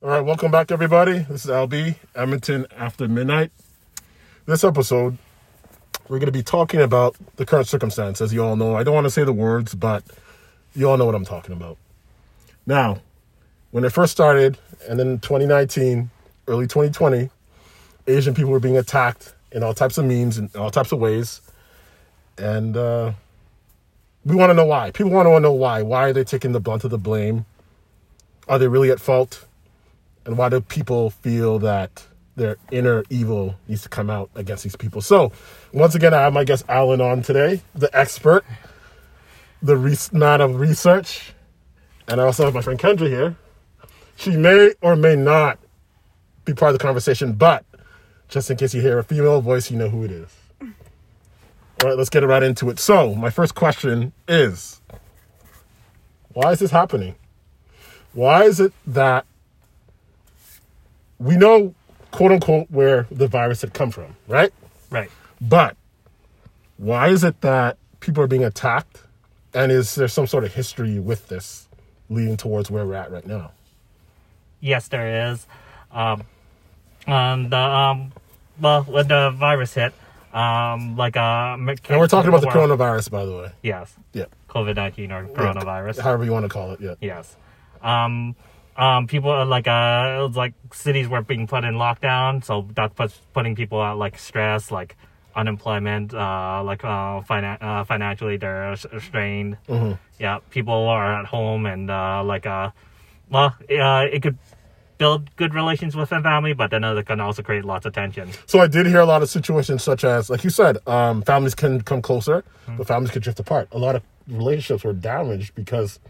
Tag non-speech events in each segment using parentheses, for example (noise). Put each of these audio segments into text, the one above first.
All right, welcome back, everybody. This is LB, Edmonton After Midnight. This episode, we're going to be talking about the current circumstance. As you all know, I don't want to say the words, but you all know what I'm talking about. Now, when it first started, and then 2019, early 2020, Asian people were being attacked in all types of means, and all types of ways. And uh, we want to know why. People want to know why. Why are they taking the brunt of the blame? Are they really at fault? And why do people feel that their inner evil needs to come out against these people? So, once again, I have my guest Alan on today, the expert, the re- man of research, and I also have my friend Kendra here. She may or may not be part of the conversation, but just in case you hear a female voice, you know who it is. All right, let's get right into it. So, my first question is why is this happening? Why is it that we know, quote unquote, where the virus had come from, right? Right. But why is it that people are being attacked? And is there some sort of history with this leading towards where we're at right now? Yes, there is. Um, um, the um, well, when the virus hit, um, like uh, and we're talking about the coronavirus, by the way. Yes. Yeah. COVID nineteen or coronavirus. Yeah, however you want to call it. Yeah. Yes. Um, um, people are like uh, it was like cities were being put in lockdown, so that puts putting people at like stress, like unemployment, uh, like uh, finan- uh, financially they're strained. Mm-hmm. Yeah, people are at home and uh, like uh, well, uh, it could build good relations with their family, but then it can also create lots of tension. So I did hear a lot of situations such as, like you said, um, families can come closer, mm-hmm. but families can drift apart. A lot of relationships were damaged because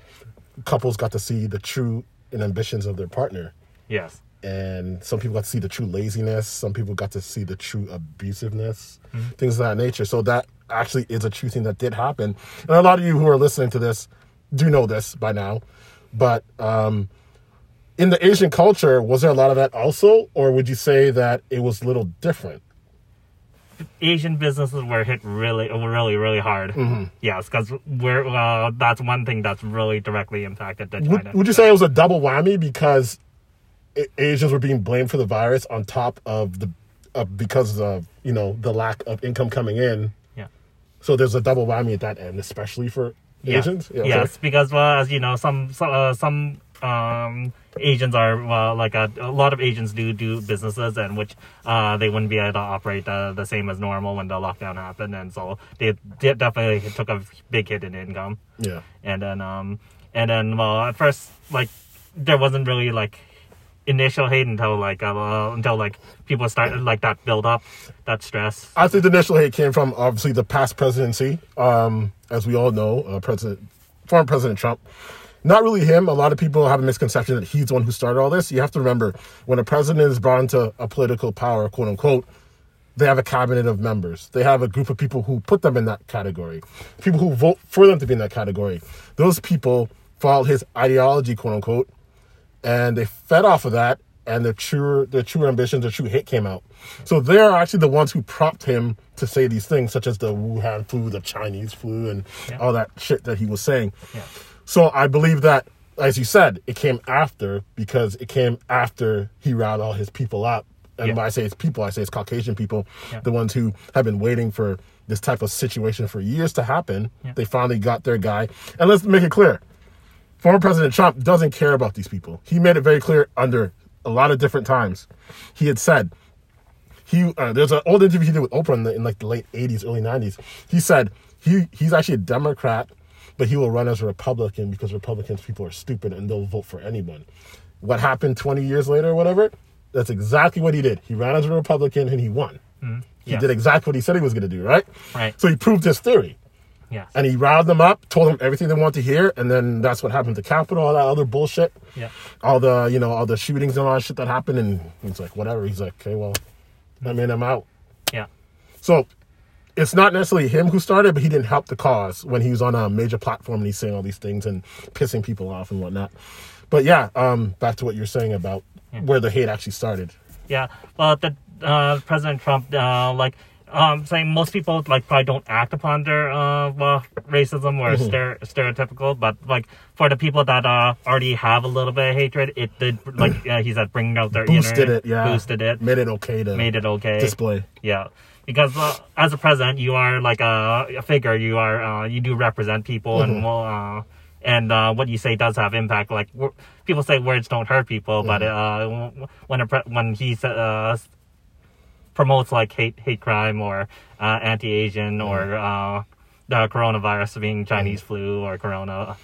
couples got to see the true and ambitions of their partner. Yes. And some people got to see the true laziness. Some people got to see the true abusiveness, mm-hmm. things of that nature. So that actually is a true thing that did happen. And a lot of you who are listening to this do know this by now. But um, in the Asian culture, was there a lot of that also? Or would you say that it was a little different? Asian businesses were hit really, really, really hard. Mm-hmm. Yes, because we're uh, that's one thing that's really directly impacted China. Would, would you say it was a double whammy because Asians were being blamed for the virus on top of the of because of you know the lack of income coming in? Yeah. So there's a double whammy at that end, especially for Asians. Yeah, yes, because well, as you know, some some, uh, some um, Asians are well, like a, a, lot of Asians do do businesses, and which uh, they wouldn't be able to operate uh, the same as normal when the lockdown happened, and so they, they definitely took a big hit in income. Yeah, and then um, and then well, at first like there wasn't really like initial hate until like uh, until like people started like that build up that stress. I think the initial hate came from obviously the past presidency, um, as we all know, uh, President former President Trump not really him. A lot of people have a misconception that he's the one who started all this. You have to remember when a president is brought into a political power, quote unquote, they have a cabinet of members. They have a group of people who put them in that category, people who vote for them to be in that category. Those people followed his ideology, quote unquote, and they fed off of that. And their true, their true ambitions, their true hate came out. So they're actually the ones who propped him to say these things, such as the Wuhan flu, the Chinese flu, and yeah. all that shit that he was saying. Yeah. So I believe that, as you said, it came after because it came after he riled all his people up. And yeah. when I say it's people, I say it's Caucasian people, yeah. the ones who have been waiting for this type of situation for years to happen. Yeah. They finally got their guy. And let's make it clear former President Trump doesn't care about these people. He made it very clear under a lot of different times. He had said, he uh, there's an old interview he did with Oprah in, the, in like the late 80s, early 90s. He said he he's actually a Democrat but he will run as a Republican because Republicans people are stupid and they'll vote for anyone. What happened 20 years later or whatever? That's exactly what he did. He ran as a Republican and he won. Mm-hmm. He did exactly what he said he was going to do, right? Right. So he proved his theory. Yeah. And he riled them up, told them everything they want to hear, and then that's what happened to Capitol, all that other bullshit. Yeah. All the, you know, all the shootings and all that shit that happened, and he's like, whatever. He's like, okay, well, I mean, I'm out. Yeah. So it's not necessarily him who started, but he didn't help the cause when he was on a major platform and he's saying all these things and pissing people off and whatnot. But yeah, um, back to what you're saying about yeah. where the hate actually started. Yeah, well, the uh, President Trump, uh, like um, saying most people like probably don't act upon their uh, well, racism or Mm-hmm. stere- stereotypical, but like for the people that uh, already have a little bit of hatred, it did like (clears throat) uh, he said, bring out their Boosted inner, it, yeah. boosted it, Made it okay to made it okay. display. Yeah, because uh, as a president, you are like a, a figure. You are uh, you do represent people, and well, uh, and uh, what you say does have impact. Like people say, words don't hurt people, but uh, when a pre- when he uh, promotes like hate hate crime or uh, anti-Asian or uh, the coronavirus being Chinese flu or corona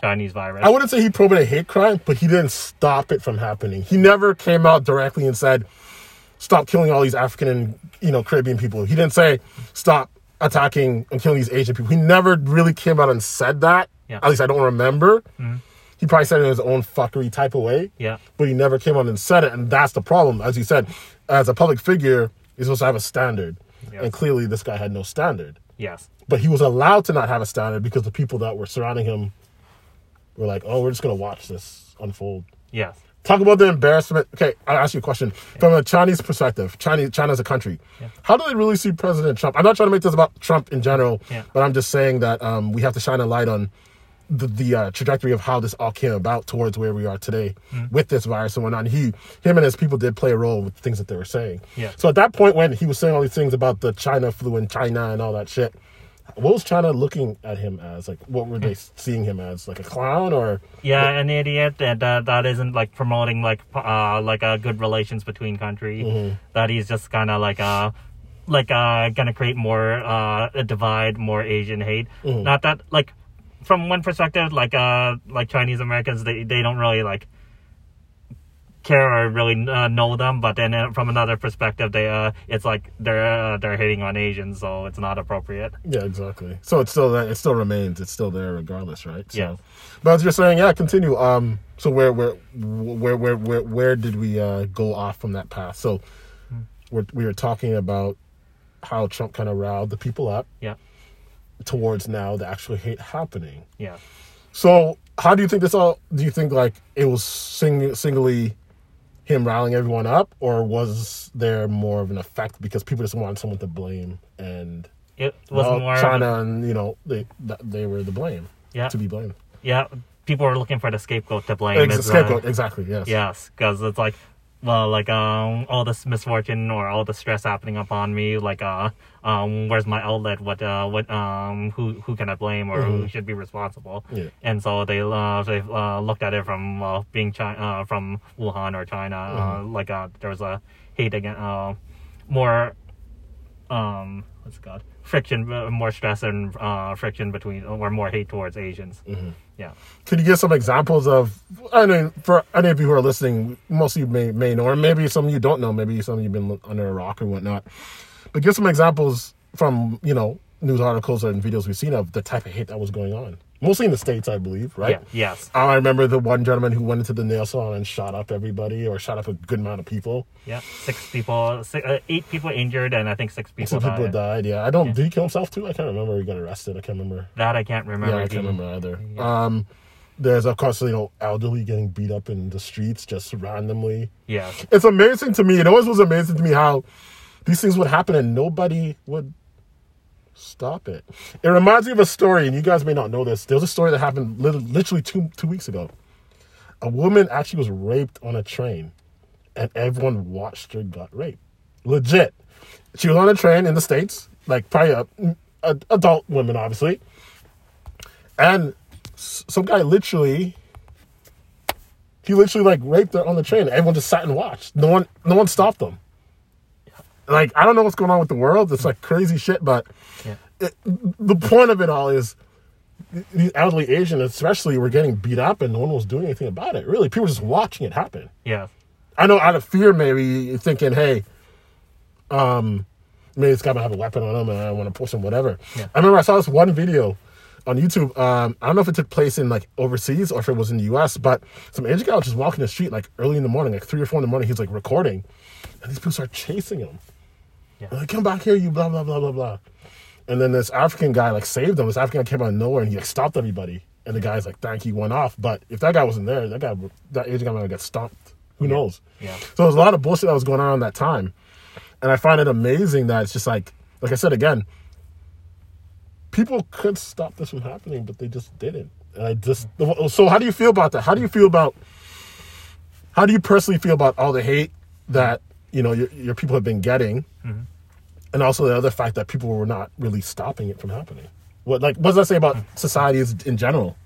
Chinese virus. I wouldn't say he promoted hate crime, but he didn't stop it from happening. He never came out directly and said, "Stop killing all these African and you know Caribbean people." He didn't say, "Stop attacking and killing these Asian people." He never really came out and said that. Yeah. At least I don't remember. Hmm. He probably said it in his own fuckery type of way. yeah, but he never came out and said it, and that's the problem. As you said, as a public figure, you're supposed to have a standard, Yes. and clearly this guy had no standard. yes, But he was allowed to not have a standard because the people that were surrounding him were like, "Oh, we're just gonna watch this unfold." yes, Talk about the embarrassment. Okay, I'll ask you a question from a Chinese perspective. Chinese, China as a country, how do they really see President Trump? I'm not trying to make this about Trump in general, Yeah. but I'm just saying that um, we have to shine a light on the, the uh, trajectory of how this all came about towards where we are today Mm. with this virus and whatnot. And he, him, and his people did play a role with things that they were saying. Yeah. So at that point, when he was saying all these things about the China flu in China and all that shit, what was China looking at him as? Like, what were they seeing him as? Like a clown or? yeah, an idiot, and uh, that isn't like promoting like uh like a good relations between country. Mm-hmm. That he's just kind of like uh like uh gonna create more uh a divide, more Asian hate. Mm-hmm. Not that like from one perspective, like uh like Chinese Americans, they they don't really like care or really uh, know them, but then uh, from another perspective, they uh it's like they're uh, they're hating on Asians, so it's not appropriate. Yeah, exactly. So it's still that it still remains. It's still there regardless, right? So, Yeah. But as you're saying, yeah, continue. Um. So where where where where where where did we uh, go off from that path? So we're, we were talking about how Trump kind of riled the people up Yeah, towards now the actual hate happening. yeah. So how do you think this all? Do you think like it was sing, singly him riling everyone up, or was there more of an effect because people just wanted someone to blame and It was well, more of a- China and you know they they were the blame Yeah. to be blamed. Yeah, people were looking for the scapegoat to blame. Ex- uh, scapegoat, exactly. Yes. Yes, because it's like, well, like um, all this misfortune or all the stress happening upon me. Like, uh, um, where's my outlet? What, uh, what, um, who, who can I blame or who should be responsible? Yeah. And so they, uh, they uh, looked at it from uh, being China, uh, from Wuhan or China. Uh, like, uh, there was a hate again, uh, more, um, what's it called? Friction, uh, more stress and uh, friction between, or more hate towards Asians. Yeah. Could you give some examples of? I mean, for any of you who are listening, most of you may may know, or maybe some of you don't know. Maybe some of you've been under a rock or whatnot. But give some examples from you know news articles and videos we've seen of the type of hate that was going on. Mostly in the states, I believe, right? Yeah. Yes. I remember the one gentleman who went into the nail salon and shot up everybody, or shot up a good amount of people. Yeah, six people, six, uh, eight people injured, and I think six people Some people died. died. Yeah, I don't. Did he kill himself too? I can't remember. He got arrested. I can't remember. That I can't remember. Yeah, I can't remember either. Um, there's of course you know elderly getting beat up in the streets just randomly. Yeah, It's amazing to me. It always was amazing to me how these things would happen and nobody would stop it. It reminds me of a story, and you guys may not know this. There's a story that happened literally two two weeks ago. A woman actually was raped on a train, and everyone watched her got raped. Legit. She was on a train in the states, like probably a, a adult women, obviously, and some guy literally he literally like raped her on the train. Everyone just sat and watched. No one, no one stopped them. Like I don't know what's going on with the world. It's like crazy shit. But yeah, it, the point of it all is these elderly Asian, especially, were getting beat up, and no one was doing anything about it. Really, people were just watching it happen. yeah, I know out of fear, maybe thinking, hey, um, maybe this guy might have a weapon on him and I want to push him, whatever. Yeah. I remember I saw this one video on YouTube. Um, I don't know if it took place in like overseas or if it was in the US, but some Asian guy was just walking the street like early in the morning, like three or four in the morning. He's like recording, and these people start chasing him. Yeah. Like, come back here, you blah, blah, blah, blah, blah. And then this African guy like saved him. This African guy came out of nowhere and he like stopped everybody. And the guy's like, thank you, went off. But if that guy wasn't there, that guy, that Asian guy might have got stomped. Who knows? yeah. So there's a lot of bullshit that was going on at that time. And I find it amazing that it's just like like I said again, people could stop this from happening, but they just didn't. And I just so how do you feel about that? How do you feel about how do you personally feel about all the hate that you know your, your people have been getting, mm-hmm. and also the other fact that people were not really stopping it from happening? What like what does that say about mm-hmm. societies in general?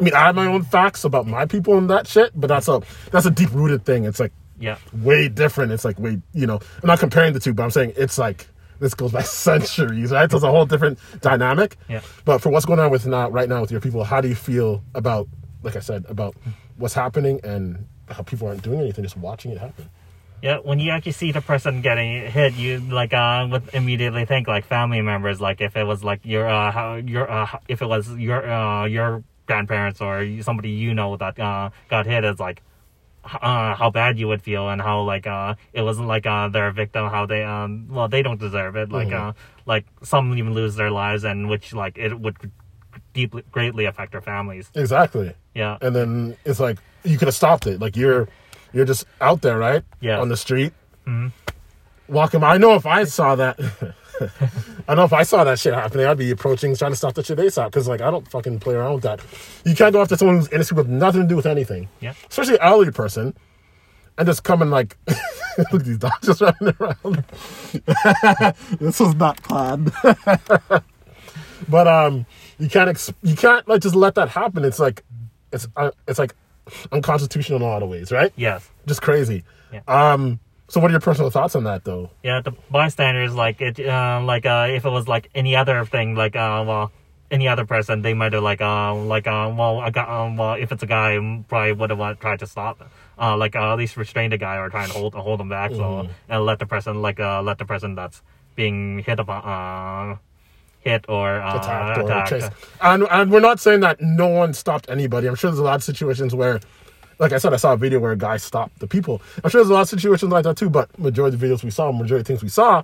I mean, I have my own facts about my people and that shit, but that's a that's a deep rooted thing. It's like Yeah. way different. It's like way, you know, I'm not comparing the two, but I'm saying it's like this goes back (laughs) centuries, right? So it's a whole different dynamic. Yeah. But for what's going on with now, right now with your people, how do you feel about, like I said, about mm-hmm. what's happening and how people aren't doing anything, just watching it happen? Yeah, when you actually see the person getting hit, you like uh would immediately think like family members. Like if it was like your uh how your uh if it was your uh your grandparents or somebody you know that uh got hit, it's like uh how bad you would feel and how like uh it wasn't like uh they're a victim how they um well they don't deserve it like Mhm. uh like some even lose their lives and which like it would deeply greatly affect their families. Exactly. Yeah. And then it's like you could have stopped it. Like you're you're just out there, right? Yeah. On the street. Mhm. Walking by. I know if I saw that (laughs) I know if I saw that shit happening, I'd be approaching trying to stop the shit they saw. Because like I don't fucking play around with that. You can't go after someone who's innocent with nothing to do with anything. Yeah. Especially an elderly person. And just coming like (laughs) look at these dogs just (laughs) running around. this was not planned. but um you can't ex- you can't like just let that happen. It's like it's uh, it's like unconstitutional in a lot of ways, right? Yes. Just crazy. Yeah. Um so what are your personal thoughts on that though? Yeah, the bystanders like it. Uh, like uh, if it was like any other thing, like uh, well, any other person, they might have like uh, like uh, well, a guy, um, well, if it's a guy, um, probably would have uh, tried to stop, uh, like uh, at least restrain the guy or try and hold hold him back, so and let the person like uh, let the person that's being hit upon uh, hit or uh, attacked or attacked. chased. And, and we're not saying that no one stopped anybody. I'm sure there's a lot of situations where, like I said, I saw a video where a guy stopped the people. I'm sure there's a lot of situations like that too, but majority of the videos we saw, majority of things we saw,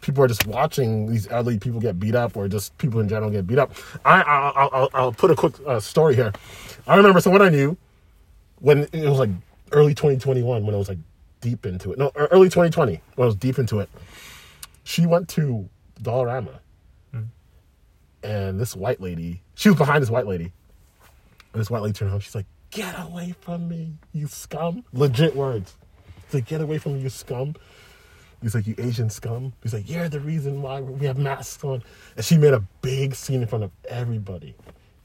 people are just watching these elderly people get beat up or just people in general get beat up. I, I, I'll, I'll, I'll put a quick uh, story here. I remember someone I knew when it was like early 2021 when I was like deep into it. No, early 2020 when I was deep into it. She went to Dollarama and this white lady, she was behind this white lady. And this white lady turned around, she's like, Get away from me, you scum. Legit words. She's like, Get away from me, you scum. He's like, You Asian scum. He's like, You're the reason why we have masks on. And she made a big scene in front of everybody.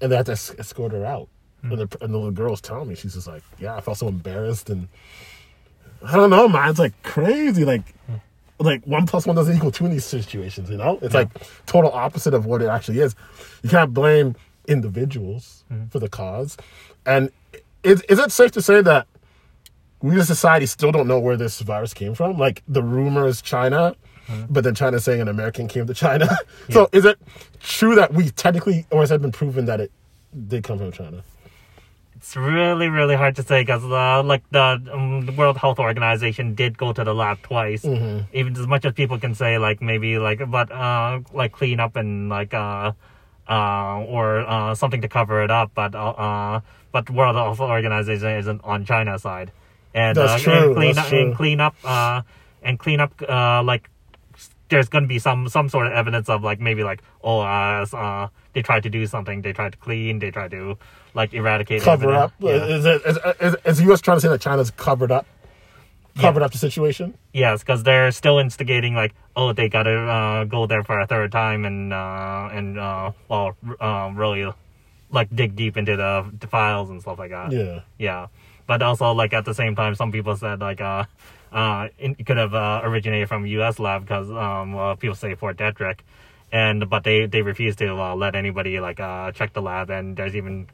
And they had to escort her out. Hmm. And, the, and the little girl was telling me, she's just like, Yeah, I felt so embarrassed. And I don't know, man. It's like crazy. Like, hmm. Like one plus one doesn't equal two in these situations. You know, it's like total opposite of what it actually is. You can't blame individuals mm-hmm. for the cause. And is is it safe to say that we as a society still don't know where this virus came from? Like the rumor is China, mm-hmm. but then China saying an American came to China. (laughs) so is it true that we technically, or has it been proven that it did come from China? It's really, really hard to say because uh, like the, um, the World Health Organization did go to the lab twice. Even as much as people can say like maybe like but uh like clean up and like uh uh or uh something to cover it up, but uh, uh but World Health Organization isn't on China's side. And uh, and clean that's up and clean up uh and clean up uh like there's going to be some some sort of evidence of like maybe like oh uh, uh they tried to do something they tried to clean they tried to like eradicate Cover up? yeah. Is it is, is, is the U.S. trying to say that China's covered up, covered up the situation? yes because they're still instigating like oh they gotta uh go there for a third time and uh and uh well uh, really like dig deep into the, the files and stuff like that Yeah. yeah but also like at the same time some people said like uh it could have uh, originated from us lab because um uh, people say Fort Detrick and but they they refuse to uh, let anybody like uh check the lab. And there's even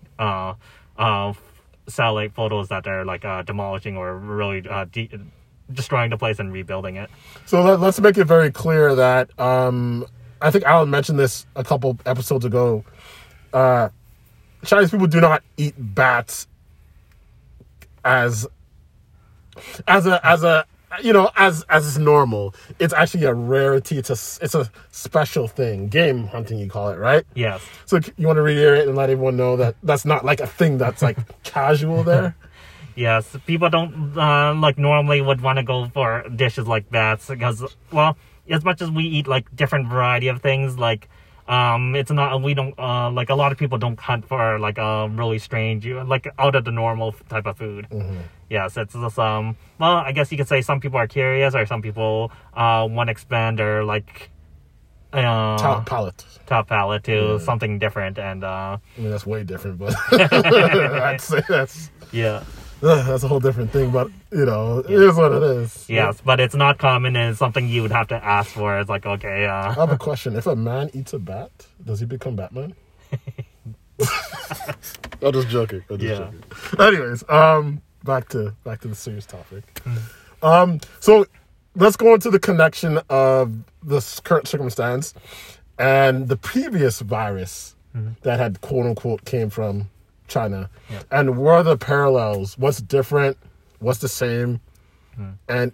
satellite photos that they're like demolishing or really de- destroying the place and rebuilding it. So let, let's make it very clear that um, I think Alan mentioned this a couple episodes ago. Chinese people do not eat bats as as a as a you know as as is normal. It's actually a rarity. It's a it's a special thing. Game hunting, you call it, right? yes So you want to reiterate and let everyone know that that's not like a thing that's like (laughs) casual there. (laughs) Yes, people don't uh, like normally would want to go for dishes like that because, well, as much as we eat like different variety of things, like um, it's not we don't uh, like a lot of people don't hunt for like a really strange, like out of the normal type of food. Yes, it's just um. Well, I guess you could say some people are curious, or some people uh want to expand their like uh, Top palate. top palate to something different, and uh, I mean, that's way different, but (laughs) (laughs) I'd say that's yeah. Uh, (laughs) that's a whole different thing. But you know, it is what it is. Yes, but it's not common and it's something you would have to ask for. It's like, okay, I uh, have a (laughs) question. If a man eats a bat, does he become Batman? (laughs) I'm just joking. I'm just Yeah. joking. Anyways, um, back to back to the serious topic. Um, so let's go into the connection of this current circumstance and the previous virus that had quote unquote came from China, Yeah. and what are the parallels? What's different? What's the same? And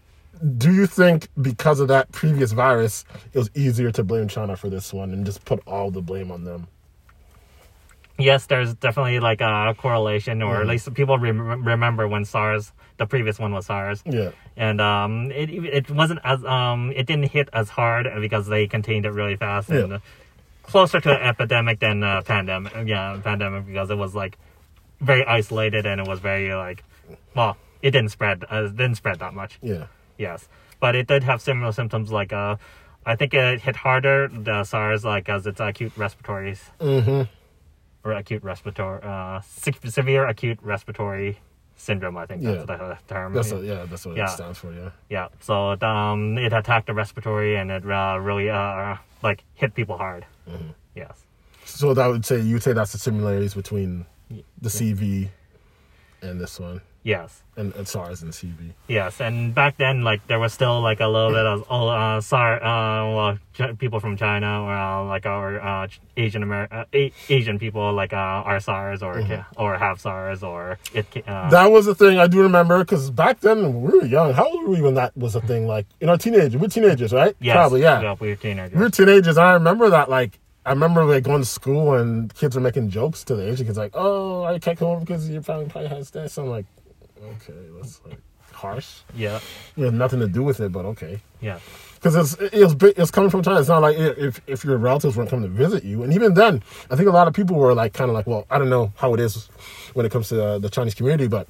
do you think because of that previous virus, it was easier to blame China for this one and just put all the blame on them? yes, there's definitely like a correlation, or at least people rem- remember when SARS, the previous one was SARS. Yeah. And um, it it wasn't as um, it didn't hit as hard because they contained it really fast and Yeah. uh, closer to an epidemic than uh, pandemic. Yeah, pandemic because it was like very isolated and it was very like, well, it didn't spread. Uh, it didn't spread that much. Yeah. Yes, but it did have similar symptoms like uh, I think it hit harder the SARS like as it's acute respiratory Mm-hmm. or acute respiratory uh se- severe acute respiratory syndrome. I think that's Yeah. the term. That's a, yeah. That's what Yeah. it stands for. Yeah. yeah. So it, um, it attacked the respiratory and it uh, really uh like hit people hard. Mm-hmm. Yes. So that would say you'd say that's the similarities between the CV and this one, Yes. and, and SARS and CV. Yes, and back then, like there was still like a little bit of oh, uh, SAR, uh, well, Ch- people from China or uh, like our uh, Asian Amer- uh, A- Asian people like uh, are SARS or ca- or have SARS or it. Uh, That was the thing I do remember because back then we were young. How old were we when that was a (laughs) thing? Like in our teenagers, we're teenagers, right? yes, Probably, yeah. we were teenagers. We were teenagers. I remember that. Like I remember like going to school and kids were making jokes to the Asian kids, like, "Oh, I can't come over because your family probably has this." I'm like, okay, that's like harsh. yeah, It had nothing to do with it, but okay. yeah, because it's it was big- it's coming from China. It's not like if if your relatives weren't coming to visit you, and even then, I think a lot of people were like kind of like, well, I don't know how it is when it comes to uh, the Chinese community, but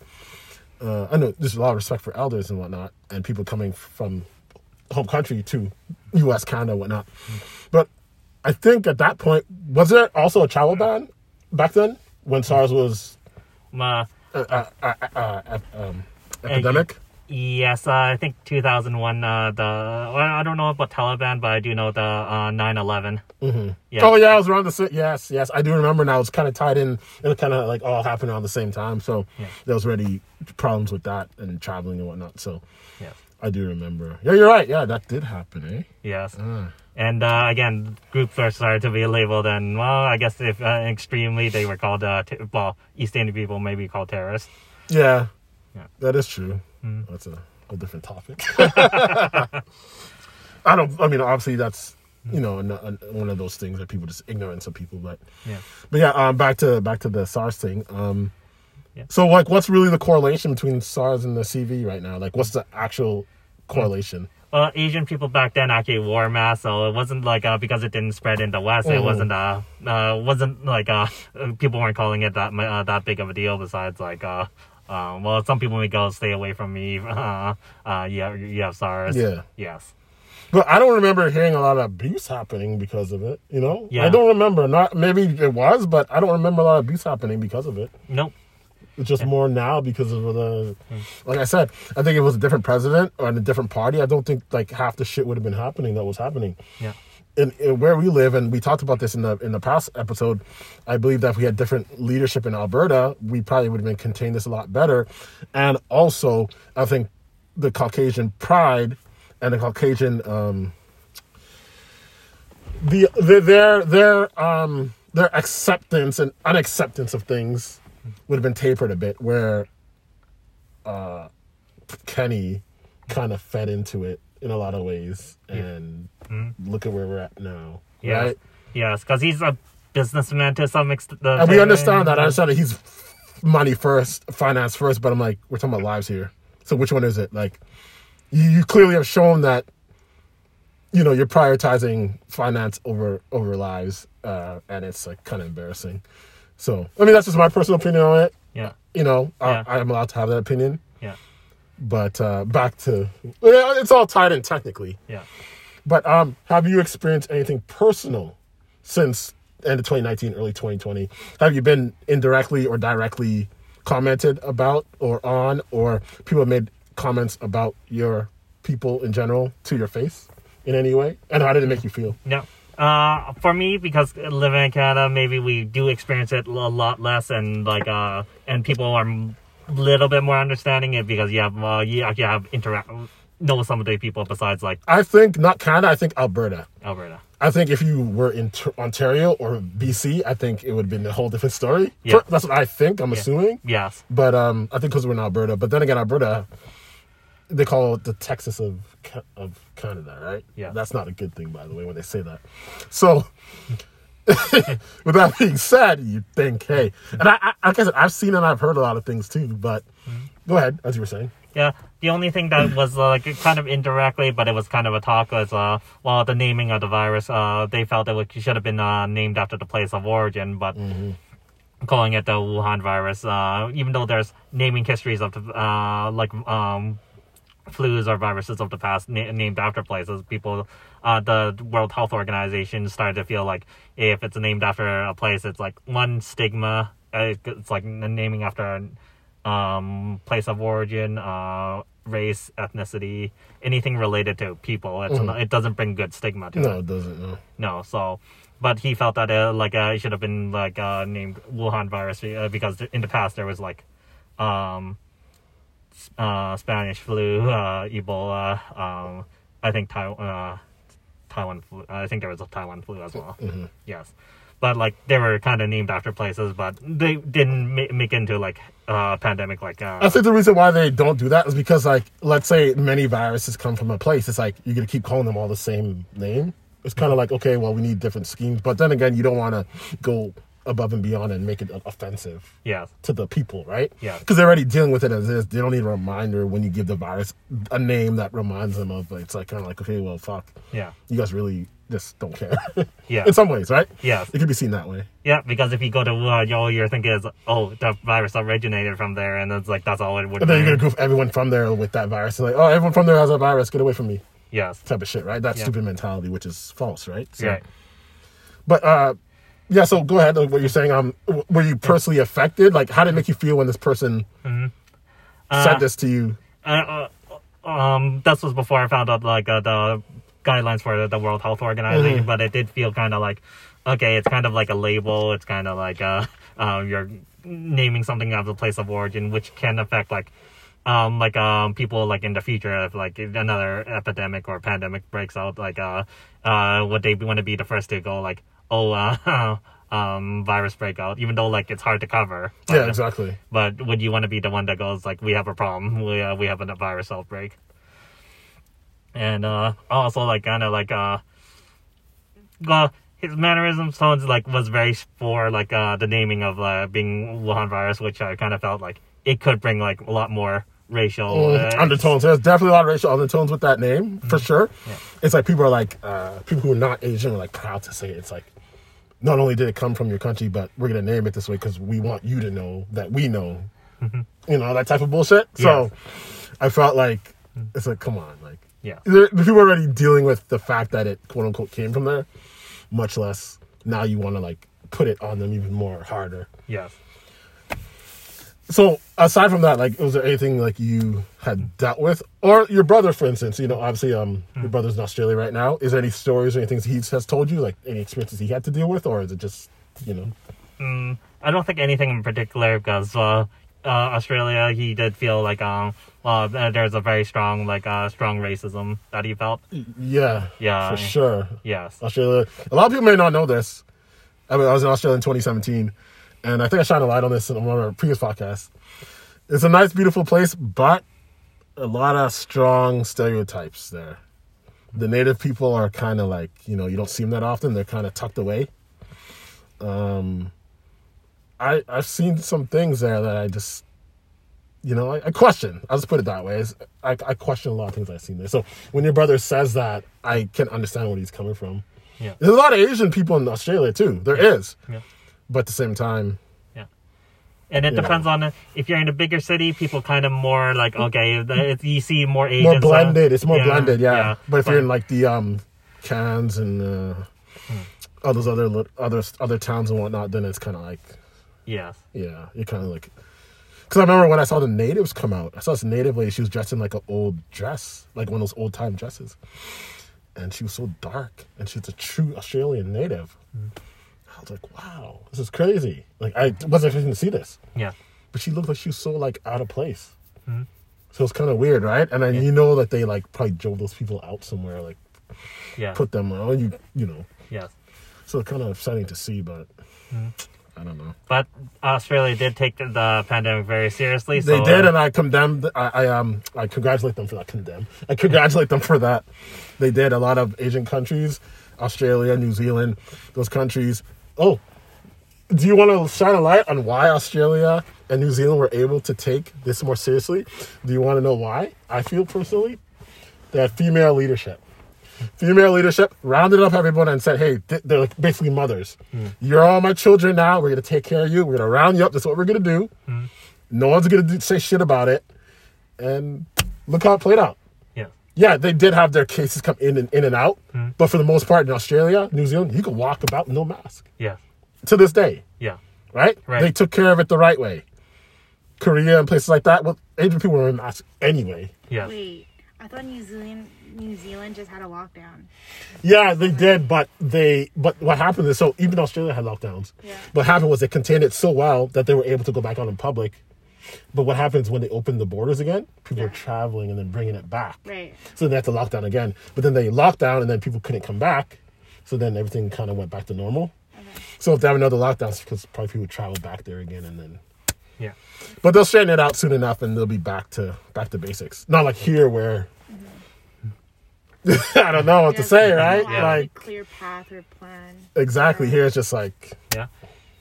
uh, I know there's a lot of respect for elders and whatnot, and people coming from home country to U.S., Canada, whatnot. But I think at that point, was there also a travel ban back then when SARS was uh, uh, uh, uh, uh, um, epidemic? yes, uh, I think 2001. Uh, the well, I don't know about Taliban, but I do know the uh, 9/11. Mm-hmm. Yeah. Oh yeah, it was around the yes, yes. I do remember now. It's kind of tied in. It kind of like all happened around the same time. So Yeah. there was already problems with that and traveling and whatnot. So Yes. I do remember. Yeah, you're right. Yeah, that did happen, eh? Yes. Ah. And uh, again, groups are started to be labeled, and well, I guess if uh, extremely they were called, uh, t- well, East Indian people may be called terrorists. Yeah, Yeah. that is true. That's a whole different topic. (laughs) I don't. I mean, obviously, that's you know an, an, one of those things that people just ignorance of people. But Yeah. but yeah, um, back to back to the SARS thing. Um, Yeah. So like, what's really the correlation between SARS and the CV right now? Like, what's the actual correlation? Well, Asian people back then actually wore masks, so it wasn't like uh, because it didn't spread in the West, it Mhm. wasn't uh, uh wasn't like uh (laughs) people weren't calling it that uh, that big of a deal. Besides, like uh, uh, well, some people may go stay away from me. (laughs) Uh, uh, you have, you have SARS. Yeah. Yes. But I don't remember hearing a lot of abuse happening because of it. You know, Yeah. I don't remember. Not maybe it was, but I don't remember a lot of abuse happening because of it. Nope. It's just more now because of the, like I said, I think it was a different president or in a different party. I don't think like half the shit would have been happening that was happening. Yeah. In, in where we live, and we talked about this in the in the past episode. I believe that if we had different leadership in Alberta, we probably would have been contained this a lot better. And also, I think the Caucasian pride and the Caucasian um, the, the their their um their acceptance and unacceptance of things would have been tapered a bit where uh Kenney kind of fed into it in a lot of ways and look at where we're at now Yes. right? Yes, because he's a businessman to some extent. and we understand that. I understand that he's money first finance first but i'm like we're talking about lives here. So which one is it? Like you, you clearly have shown that you know you're prioritizing finance over over lives, uh, and it's like kind of embarrassing. So I mean that's just my personal opinion on it. Yeah. You know, Yeah. I, am allowed to have that opinion. Yeah. But uh, back to it's all tied in technically. Yeah. But um, have you experienced anything personal since end of 2019, early 2020? Have you been indirectly or directly commented about or on, or people have made comments about your people in general to your face in any way? And how did it make you feel? No. Uh, for me, because living in Canada, maybe we do experience it a lot less, and like, uh, and people are a little bit more understanding it because you have, uh, you actually have interact, know some of the people besides like I think not Canada. I think Alberta. Alberta. I think if you were in T- Ontario or BC, I think it would have been a whole different story. Yeah. That's what I think. I'm assuming. Yes. But um, I think because we're in Alberta. But then again, Alberta, they call it the Texas of of Canada, right? Yeah. That's not a good thing, by the way, when they say that. So, (laughs) with that being said, you think, hey, and I, I, like I said, I've seen and I've heard a lot of things too. But go ahead, as you were saying. Yeah, the only thing that was uh, like kind of indirectly, but it was kind of a talk was uh, well, the naming of the virus. Uh, they felt it should have been uh, named after the place of origin, but calling it the Wuhan virus, uh, even though there's naming histories of the, uh, like um, flus or viruses of the past na- named after places, people, uh, the World Health Organization started to feel like if it's named after a place, it's like one stigma. Uh, it's like naming after um, place of origin, uh, race, ethnicity, anything related to people. It's not, it doesn't bring good stigma to No, it. it doesn't. No. No, so, but he felt that uh, like uh, it should have been like uh, named Wuhan virus uh, because in the past there was like, um, uh, Spanish flu, uh, Ebola, um, I think Taiwan, uh, Taiwan flu. I think there was a Taiwan flu as well. Yes. But like they were kind of named after places, but they didn't ma- make into like uh pandemic like uh I think the reason why they don't do that is because, like, let's say many viruses come from a place. It's like you're gonna keep calling them all the same name. It's kind of like, okay, well, we need different schemes, but then again, you don't want to go above and beyond and make it offensive yeah to the people, right? Yeah. Because they're already dealing with it as is. They don't need a reminder when you give the virus a name that reminds them of. It's like kind of like, okay, well, fuck, yeah you guys really just don't care. (laughs) Yeah. In some ways, right? yeah It could be seen that way. yeah because if you go to Wuhan all you're thinking is oh the virus originated from there and it's like that's all it would And then you're gonna goof everyone from there with that virus. Like, oh, everyone from there has a virus. Get away from me. yes Type of shit, right? That Yeah. stupid mentality, which is false, right? So, right But uh, yeah. So go ahead. What you're saying? Um, were you personally affected? Like, how did it make you feel when this person Uh, said this to you? uh, uh, um, this was before I found out like uh, the guidelines for the World Health Organization, Mm-hmm. but it did feel kind of like okay, it's kind of like a label. It's kind of like uh, um, you're naming something of the place of origin, which can affect like um like um people like in the future if like another epidemic or pandemic breaks out like uh uh would they want to be the first to go like oh uh (laughs) um virus breakout even though like it's hard to cover. But, Yeah, exactly. but would you want to be the one that goes like we have a problem. We uh, we have a virus outbreak. And uh also like kind of like uh well his mannerisms tones like was very for like uh the naming of uh being Wuhan virus which I kind of felt like it could bring like a lot more racial Mm, uh, undertones. There's definitely a lot of racial undertones with that name, for Mm-hmm. sure. It's like people are like, uh, people who are not Asian are like proud to say it. It's like, not only did it come from your country, but we're gonna name it this way because we want you to know that we know, you know, that type of bullshit. So, I felt like it's like, come on, like, Yeah. there- the people are already dealing with the fact that it quote unquote came from there, much less now you want to like put it on them even more harder. yes So aside from that, like, was there anything like you had dealt with, or your brother, for instance? You know, obviously, um, your brother's in Australia right now. Is there any stories or anything he has told you, like any experiences he had to deal with, or is it just, you know, I don't think anything in particular because uh, uh, Australia, he did feel like um, uh, there's a very strong like uh, strong racism that he felt. yeah, Yeah. for sure. Yes. Australia. A lot of people may not know this. I mean, I was in Australia in 2017, and I think I shined a light on this in one of our previous podcasts. It's a nice, beautiful place, but a lot of strong stereotypes there. The native people are kind of like, you know, you don't see them that often. They're kind of tucked away. Um, I I've seen some things there that I just you know, I, I question. I'll just put it that way. I, I question a lot of things I've seen there. So when your brother says that, I can understand where he's coming from. Yeah. There's a lot of Asian people in Australia too. There is, Yeah. But at the same time, Yeah. And it depends on if you're in a bigger city, people kind of more like okay, the- you see more more Asians. uh, blended. It's more yeah, blended, yeah. But if you're in like the um, Cairns and uh, Hmm. all those other other other towns and whatnot, then it's kind of like yes, Yeah, you're kind of like. Because I remember when I saw the natives come out, I saw this native lady. She was dressed in like an old dress, like one of those old time dresses, and she was so dark, and she's a true Australian native. I was like, wow, this is crazy. Like I wasn't expecting to see this, yeah, but she looked like she was so like out of place. So it's kind of weird, right? And then you know that they like probably drove those people out somewhere, like yeah, put them on you, you know. Yeah. So it's kind of upsetting to see, but I don't know. But Australia did take the pandemic very seriously. They so, did, uh, and I condemned. I, I um I congratulate them for that. Condemn. I congratulate them for that. They did. A lot of Asian countries, Australia, New Zealand, those countries. Oh, do you want to shine a light on why Australia and New Zealand were able to take this more seriously? Do you want to know why? I feel personally, that female leadership. Female leadership rounded up everyone and said, "Hey, they're like basically mothers. Hmm. You're all my children now. We're gonna take care of you. We're gonna round you up. That's what we're gonna do. Hmm. No one's gonna do, say shit about it. And look how it played out. Yeah, Yeah, they did have their cases come in and in and out, hmm. but for the most part in Australia, New Zealand, you can walk about with no mask yeah, to this day, yeah, right? Right. They took care of it the right way. Korea and places like that, well, Asian people were in masks anyway. yeah. Wait, I thought New Zealand New Zealand just had a lockdown. Yeah, they did, but they but what happened is so even Australia had lockdowns. Yeah. What happened was they contained it so well that they were able to go back out in public. But what happens when they open the borders again? People are traveling and then bringing it back. Right. So they have to lock down again. But then they locked down and then people couldn't come back. So then everything kind of went back to normal. Okay. So if they have another lockdown, it's because probably people would travel back there again and then. Yeah. But they'll straighten it out soon enough and they'll be back to back to basics. Not like here where. Mm-hmm. (laughs) I don't know what to say, right? Yeah. Like clear path or plan. exactly here it's just like Yeah.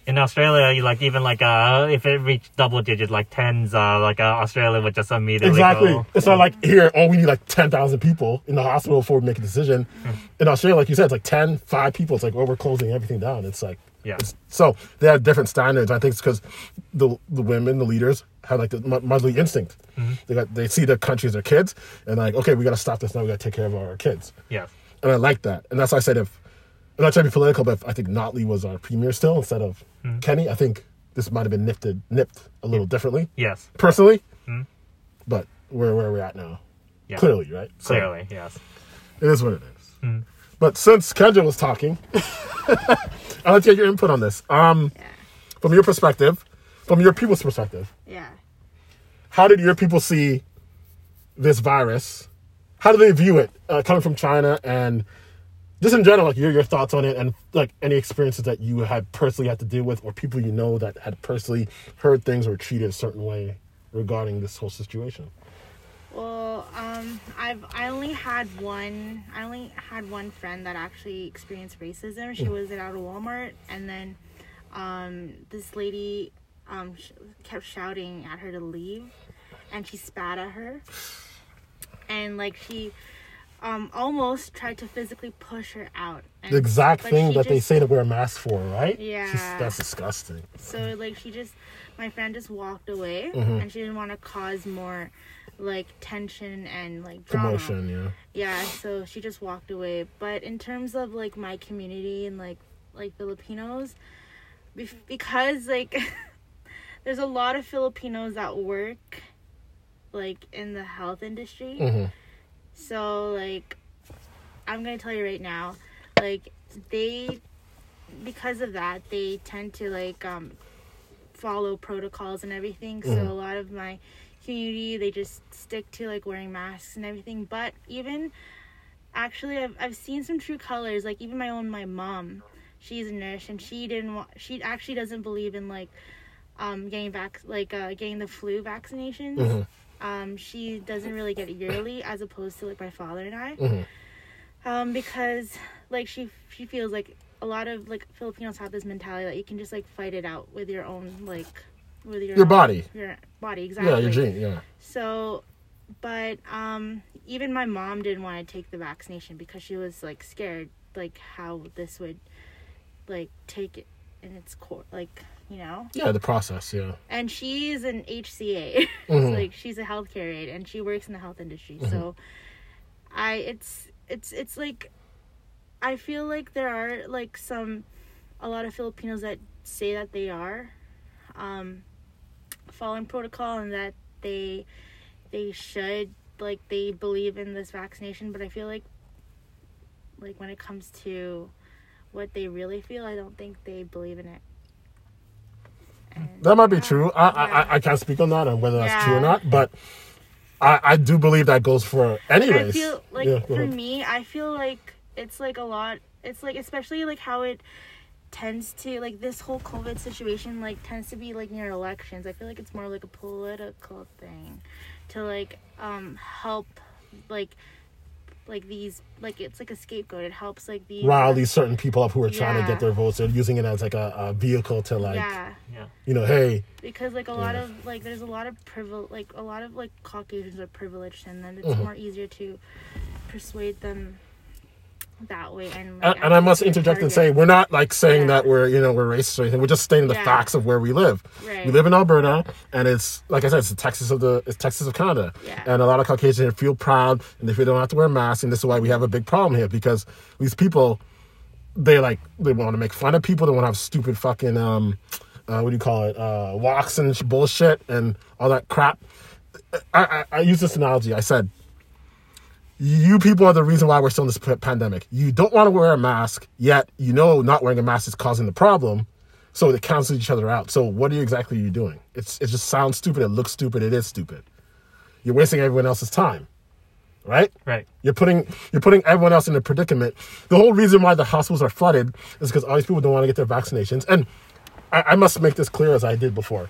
In Australia, you like even like uh if it reached double digits, like tens, uh like uh, Australia would just immediately exactly. go. It's not like here. Oh, we need like ten thousand people in the hospital before we make a decision. In Australia, like you said, it's like 10, 5 people. It's like oh, we're closing everything down. It's like Yeah. It's, so they have different standards. I think it's because the the women, the leaders, have like the motherly instinct. They got they see the country as their kids, and like okay, we got to stop this now. We got to take care of our kids. Yeah. And I like that. And that's why I said if I'm not trying to be political, but I think Notley was our premier still instead of Kenney, I think this might have been nipped nipped a little differently, Yes. personally. But where where we're at now, Yeah. clearly, right? So Clearly, yes. it is what it is. But since Kendra was talking, I'd like to get your input on this. Um, Yeah. from your perspective, from your people's perspective, Yeah. how did your people see this virus? How do they view it uh, coming from China and just in general, like your your thoughts on it and like any experiences that you had personally had to deal with or people you know that had personally heard things or treated a certain way regarding this whole situation. Well, um, I've I only had one. I only had one friend that actually experienced racism. She was at out of Walmart, and then um, this lady um, sh- kept shouting at her to leave, and she spat at her, and like she um, almost tried to physically push her out. And, The exact thing that they say to wear masks for, right? Yeah. Just- that's disgusting. So like she just, my friend just walked away, Mm-hmm. and she didn't want to cause more like tension and like drama. Commotion, yeah. Yeah, so she just walked away. But in terms of like my community and like like Filipinos, because like (laughs) there's a lot of Filipinos that work like in the health industry. hmm So like I'm going to tell you right now, like they because of that, they tend to like um follow protocols and everything. So Mhm. a lot of my community they just stick to like wearing masks and everything. But even actually I've I've seen some true colors. Like even my own my mom, she's a nurse and she didn't want she actually doesn't believe in like um getting back like uh getting the flu vaccinations. Mhm. Um she doesn't really get yearly as opposed to like my father and I. Mhm. Um because like she she feels like a lot of like Filipinos have this mentality that you can just like fight it out with your own like with your Your body. Your body, exactly. Yeah, your gene. Yeah. So, but um, even my mom didn't want to take the vaccination because she was like scared, like how this would, like take it in its core, like you know. Yeah, the process. Yeah. And she's an HCA, (laughs) Mhm. like she's a healthcare aide, and she works in the health industry. So, I it's it's it's like, I feel like there are like some, a lot of Filipinos that say that they are, um, following protocol and that they, they should like they believe in this vaccination, but I feel like, like when it comes to, what they really feel, I don't think they believe in it. And, That might be yeah. true. I, I Yeah. I I can't speak on that and whether that's true or not, but I I do believe that goes for any I feel like Yeah, for ahead. me, I feel like it's like a lot. It's like especially like how it tends to like this whole COVID situation like tends to be like near elections. I feel like it's more like a political thing to like um help like like these like it's like a scapegoat. It helps like these rile these certain people up who are trying to get their votes. They're using it as like a, a vehicle to like, yeah Yeah. you know, hey, because like a lot Yeah. of like there's a lot of privilege like a lot of like Caucasians are privileged and then it's Mhm. more easier to persuade them that way and and, like, and I must interject and say we're not like saying Yeah. that we're you know we're racist or anything. We're just stating the Yeah. facts of where we live. Right. We live in Alberta, and it's like I said, it's the Texas of the it's Texas of Canada, Yeah. and a lot of Caucasians feel proud and they feel they don't have to wear masks, and this is why we have a big problem here because these people they like they want to make fun of people. They want to have stupid fucking um, uh, what do you call it, uh, walks and bullshit and all that crap. I, I, I use this analogy. I said, you people are the reason why we're still in this p- pandemic. You don't want to wear a mask, yet you know not wearing a mask is causing the problem. So they cancel each other out. So what are you exactly you doing? It's it just sounds stupid. It looks stupid. It is stupid. You're wasting everyone else's time, right? Right. You're putting you're putting everyone else in a predicament. The whole reason why the hospitals are flooded is because all these people don't want to get their vaccinations. And I, I must make this clear as I did before.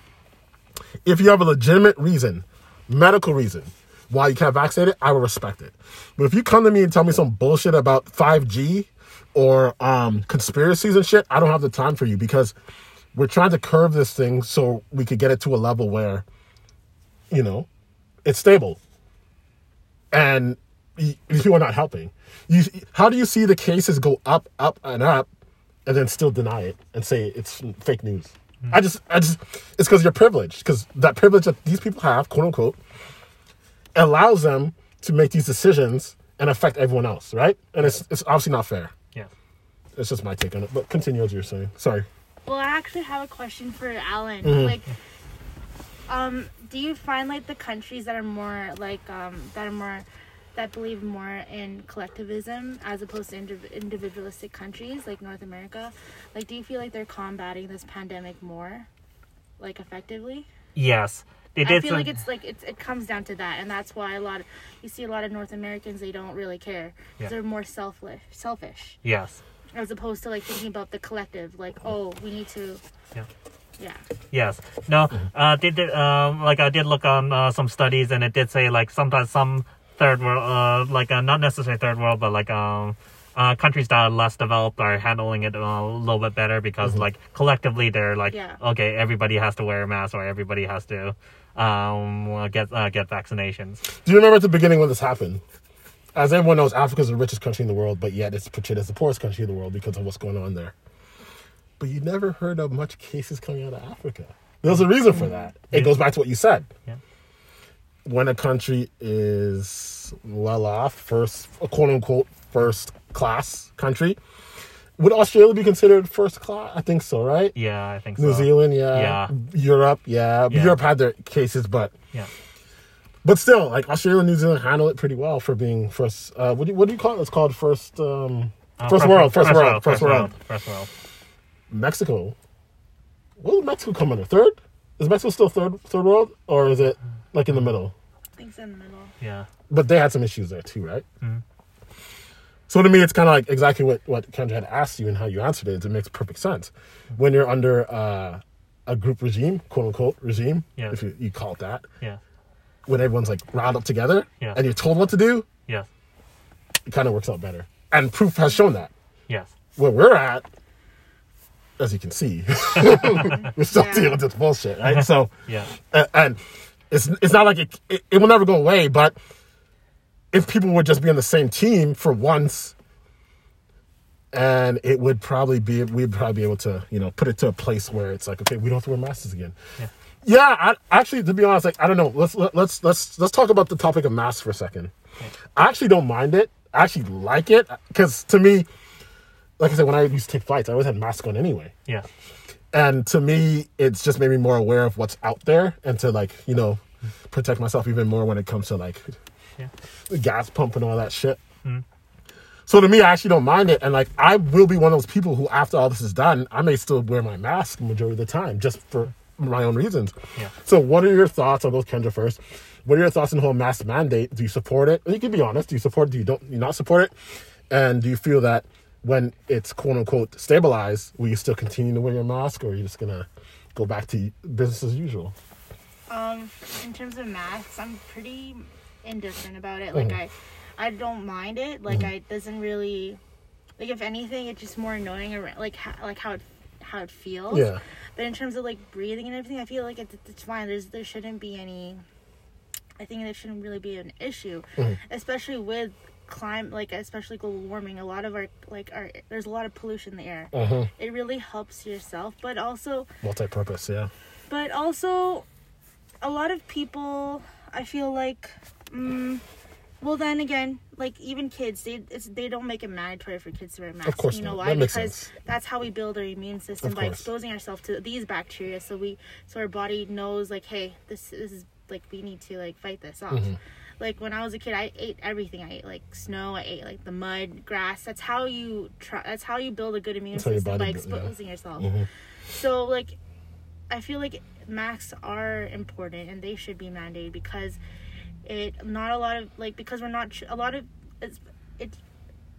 If you have a legitimate reason, medical reason, why you can't vaccinate it, I will respect it. But if you come to me and tell me some bullshit about 5G or um, conspiracies and shit, I don't have the time for you because we're trying to curve this thing so we could get it to a level where, you know, it's stable and y- these people are not helping. You, how do you see the cases go up, up, and up, and then still deny it and say it's fake news? I just, I just, it's because you're privileged. Because that privilege that these people have, quote unquote, allows them to make these decisions and affect everyone else, right? And it's, it's obviously not fair. Yeah. It's just my take on it. But continue as you're saying. Sorry. Well, I actually have a question for Alan. Mm-hmm. Like, um, do you find like the countries that are more like um that are more that believe more in collectivism as opposed to indiv- individualistic countries like North America, like do you feel like they're combating this pandemic more, like effectively? Yes. They I feel some- like it's like it's, it comes down to that, and that's why a lot of you see a lot of North Americans they don't really care. 'cause Yeah. They're more selfish, selfish Yes. as opposed to like thinking about the collective. Like, oh, we need to, Yeah. yeah. Yes. No. Uh, did did um like I did look on uh, some studies and it did say like sometimes some third world uh like uh, not necessarily third world but like um uh countries that are less developed are handling it uh, a little bit better because like collectively they're like Yeah. okay everybody has to wear a mask or everybody has to um get uh, get vaccinations. Do you remember at the beginning when this happened? As everyone knows, Africa's the richest country in the world, but yet it's portrayed as the poorest country in the world because of what's going on there. But you never heard of much cases coming out of Africa. There's a reason for that. It goes back to what you said. Yeah. When a country is well off, first, quote unquote, first class country, would Australia be considered first class? I think so, right? Yeah, I think so. New Zealand, yeah. Yeah. Europe, yeah. Yeah. Europe had their cases, but Yeah. but still, like Australia and New Zealand handle it pretty well for being first. Uh, what do you, what do you call it? It's called first. Um, Uh, first, world, first, world, first, first world. First world. Mexico. Will Mexico come under? Third? Is Mexico still third third world, or is it like in the middle? I think it's in the middle. Yeah. But they had some issues there too, right? Mhm. So to me, it's kind of like exactly what what Kendra had asked you and how you answered it. It makes perfect sense when you're under uh, a group regime, quote unquote regime, Yeah. if you, you call it that. Yeah. When everyone's like riled up together Yeah. and you're told what to do, Yes. it kind of works out better. And proof has shown that. Yes. Where we're at, as you can see, (laughs) we're still Yeah. dealing with this bullshit, right? (laughs) So, Yeah. and, and it's it's not like it, it it will never go away, but if people would just be on the same team for once, and it would probably be we'd probably be able to you know put it to a place where it's like okay we don't have to wear masks again. Yeah. Yeah, I, actually, to be honest, like I don't know. Let's let, let's let's let's talk about the topic of masks for a second. I actually don't mind it. I actually like it because to me, like I said, when I used to take flights, I always had masks on anyway Yeah. and to me it's just made me more aware of what's out there and to like you know protect myself even more when it comes to like Yeah. the gas pump and all that shit. So to me i actually don't mind it. And like i will be one of those people who after all this is done i may still wear my mask majority of the time just for my own reasons. Yeah. so what are your thoughts i'll go with kendra first? What are your thoughts on the whole mask mandate? Do you support it? And you can be honest. Do you support it? Do you don't you not support it? And do you feel that when it's quote unquote stabilized, will you still continue to wear your mask or are you just gonna go back to business as usual? Um, in terms of masks, I'm pretty indifferent about it. Like Mm-hmm. I, I don't mind it. Like I it doesn't really, like if anything, it's just more annoying. Around, like how, like how it how it feels. Yeah. But in terms of like breathing and everything, I feel like it's, it's fine. There's there shouldn't be any. I think there shouldn't really be an issue, Mm-hmm. especially with climate, like especially global warming. A lot of our like our there's a lot of pollution in the air. Uh-huh. It really helps yourself, but also Multi-purpose, yeah. but also a lot of people i feel like mm, well then again like even kids they it's, they don't make it mandatory for kids to wear masks course you know not. why That because sense. that's how we build our immune system Of by course. exposing ourselves to these bacteria so we so our body knows like hey this, this is like we need to like fight this off Mm-hmm. like when i was a kid i ate everything i ate like snow i ate like the mud grass that's how you try that's how you build a good immune That's system by build- yeah. exposing yourself Mhm. so like I feel like masks are important and they should be mandated because it not a lot of like because we're not a lot of it's, it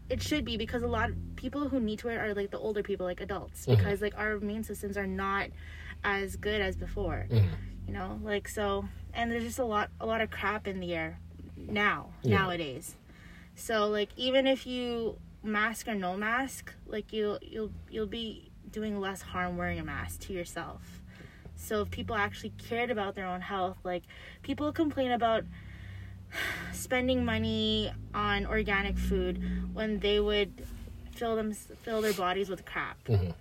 it should be because a lot of people who need to wear it are like the older people like adults. Mm-hmm. Because like our immune systems are not as good as before. Mm-hmm. You know? Like so and there's just a lot a lot of crap in the air now Yeah. nowadays. So like even if you mask or no mask like you'll you'll you'll be doing less harm wearing a mask to yourself. So if people actually cared about their own health like people complain about spending money on organic food when they would fill them fill their bodies with crap. Mhm.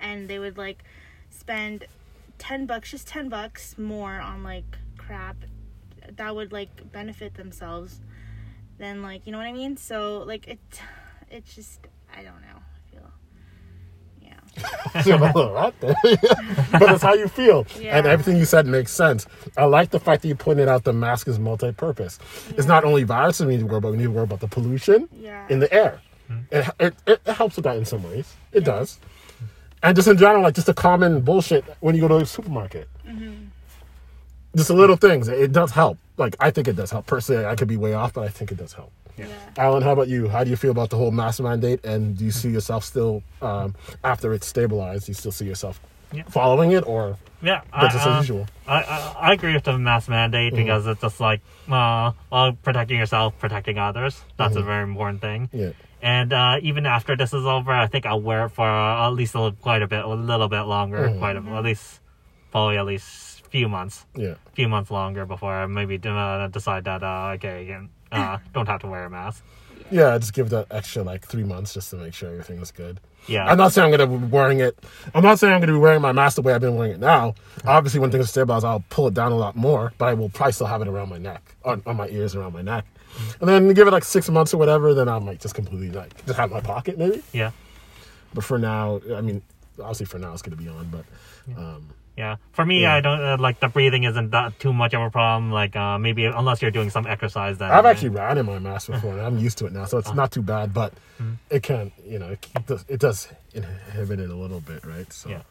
and they would like spend 10 bucks just 10 bucks more on like crap that would like benefit themselves then like you know what i mean? So like it it's just i don't know i feel yeah See, I'm a little right there. (laughs) but that's how you feel. And everything you said makes sense. I like the fact that you pointed out the mask is multi-purpose. It's not only viruses we need to worry about, we need to worry about the pollution Yeah. in the air. Mm-hmm. It, it, it, it helps with that in some ways. It does. And just in general, like just a common bullshit when you go to a supermarket. Mm-hmm. Just the little things. It does help. Like, I think it does help. Personally, I could be way off, but I think it does help. yeah Alan, how about you? How do you feel about the whole mask mandate? And do you see yourself still, um, after it's stabilized, do you still see yourself Yeah. following it or Yeah, business I, uh, as usual? I, I I agree with the mask mandate Mm-hmm. because it's just like uh, well, protecting yourself, protecting others. That's Mm-hmm. a very important thing. Yeah. And uh, even after this is over, I think I'll wear it for uh, at least a, little- quite a bit, a little bit longer, Mm-hmm. quite a, at least probably at least few months, Yeah. few months longer before I maybe uh, decide that uh, okay, again, uh, (laughs) don't have to wear a mask. Yeah, just give that extra like three months just to make sure everything is good. Yeah, I'm not saying I'm gonna be wearing it. I'm not saying I'm gonna be wearing my mask the way I've been wearing it now. Obviously, when things are stabilized, I'll pull it down a lot more, but I will probably still have it around my neck, on, on my ears, around my neck. And then give it like six months or whatever, then I might just completely like just have in my pocket maybe. yeah, But for now, I mean, obviously for now it's gonna be on. But um, yeah. For me, Yeah. I don't uh, like the breathing isn't that too much of a problem. Like uh, maybe unless you're doing some exercise, then I've actually ran in my mask (laughs) before, and I'm used to it now, so Uh-huh. it's not too bad. But Mm-hmm. it can, you know, it, it does, it does inhibit it a little bit, right? So Yeah.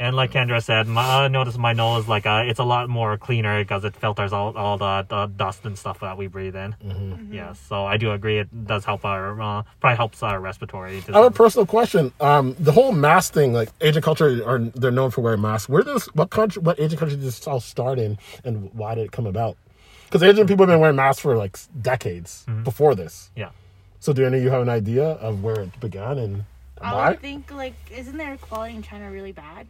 And like Kendra said, my, I noticed my nose like uh, it's a lot more cleaner because it filters all, all the, the dust and stuff that we breathe in. Mm-hmm. Yeah, so I do agree it does help our uh, probably helps our respiratory. I have a personal question. Um, the whole mask thing, like Asian culture, are they're known for wearing masks. Where does what country, what Asian country did this all start in, and why did it come about? Because Asian people have been wearing masks for like decades Mm-hmm. before this. yeah. So, do any of you have an idea of where it began and I Why? would think like isn't the air quality in China really bad?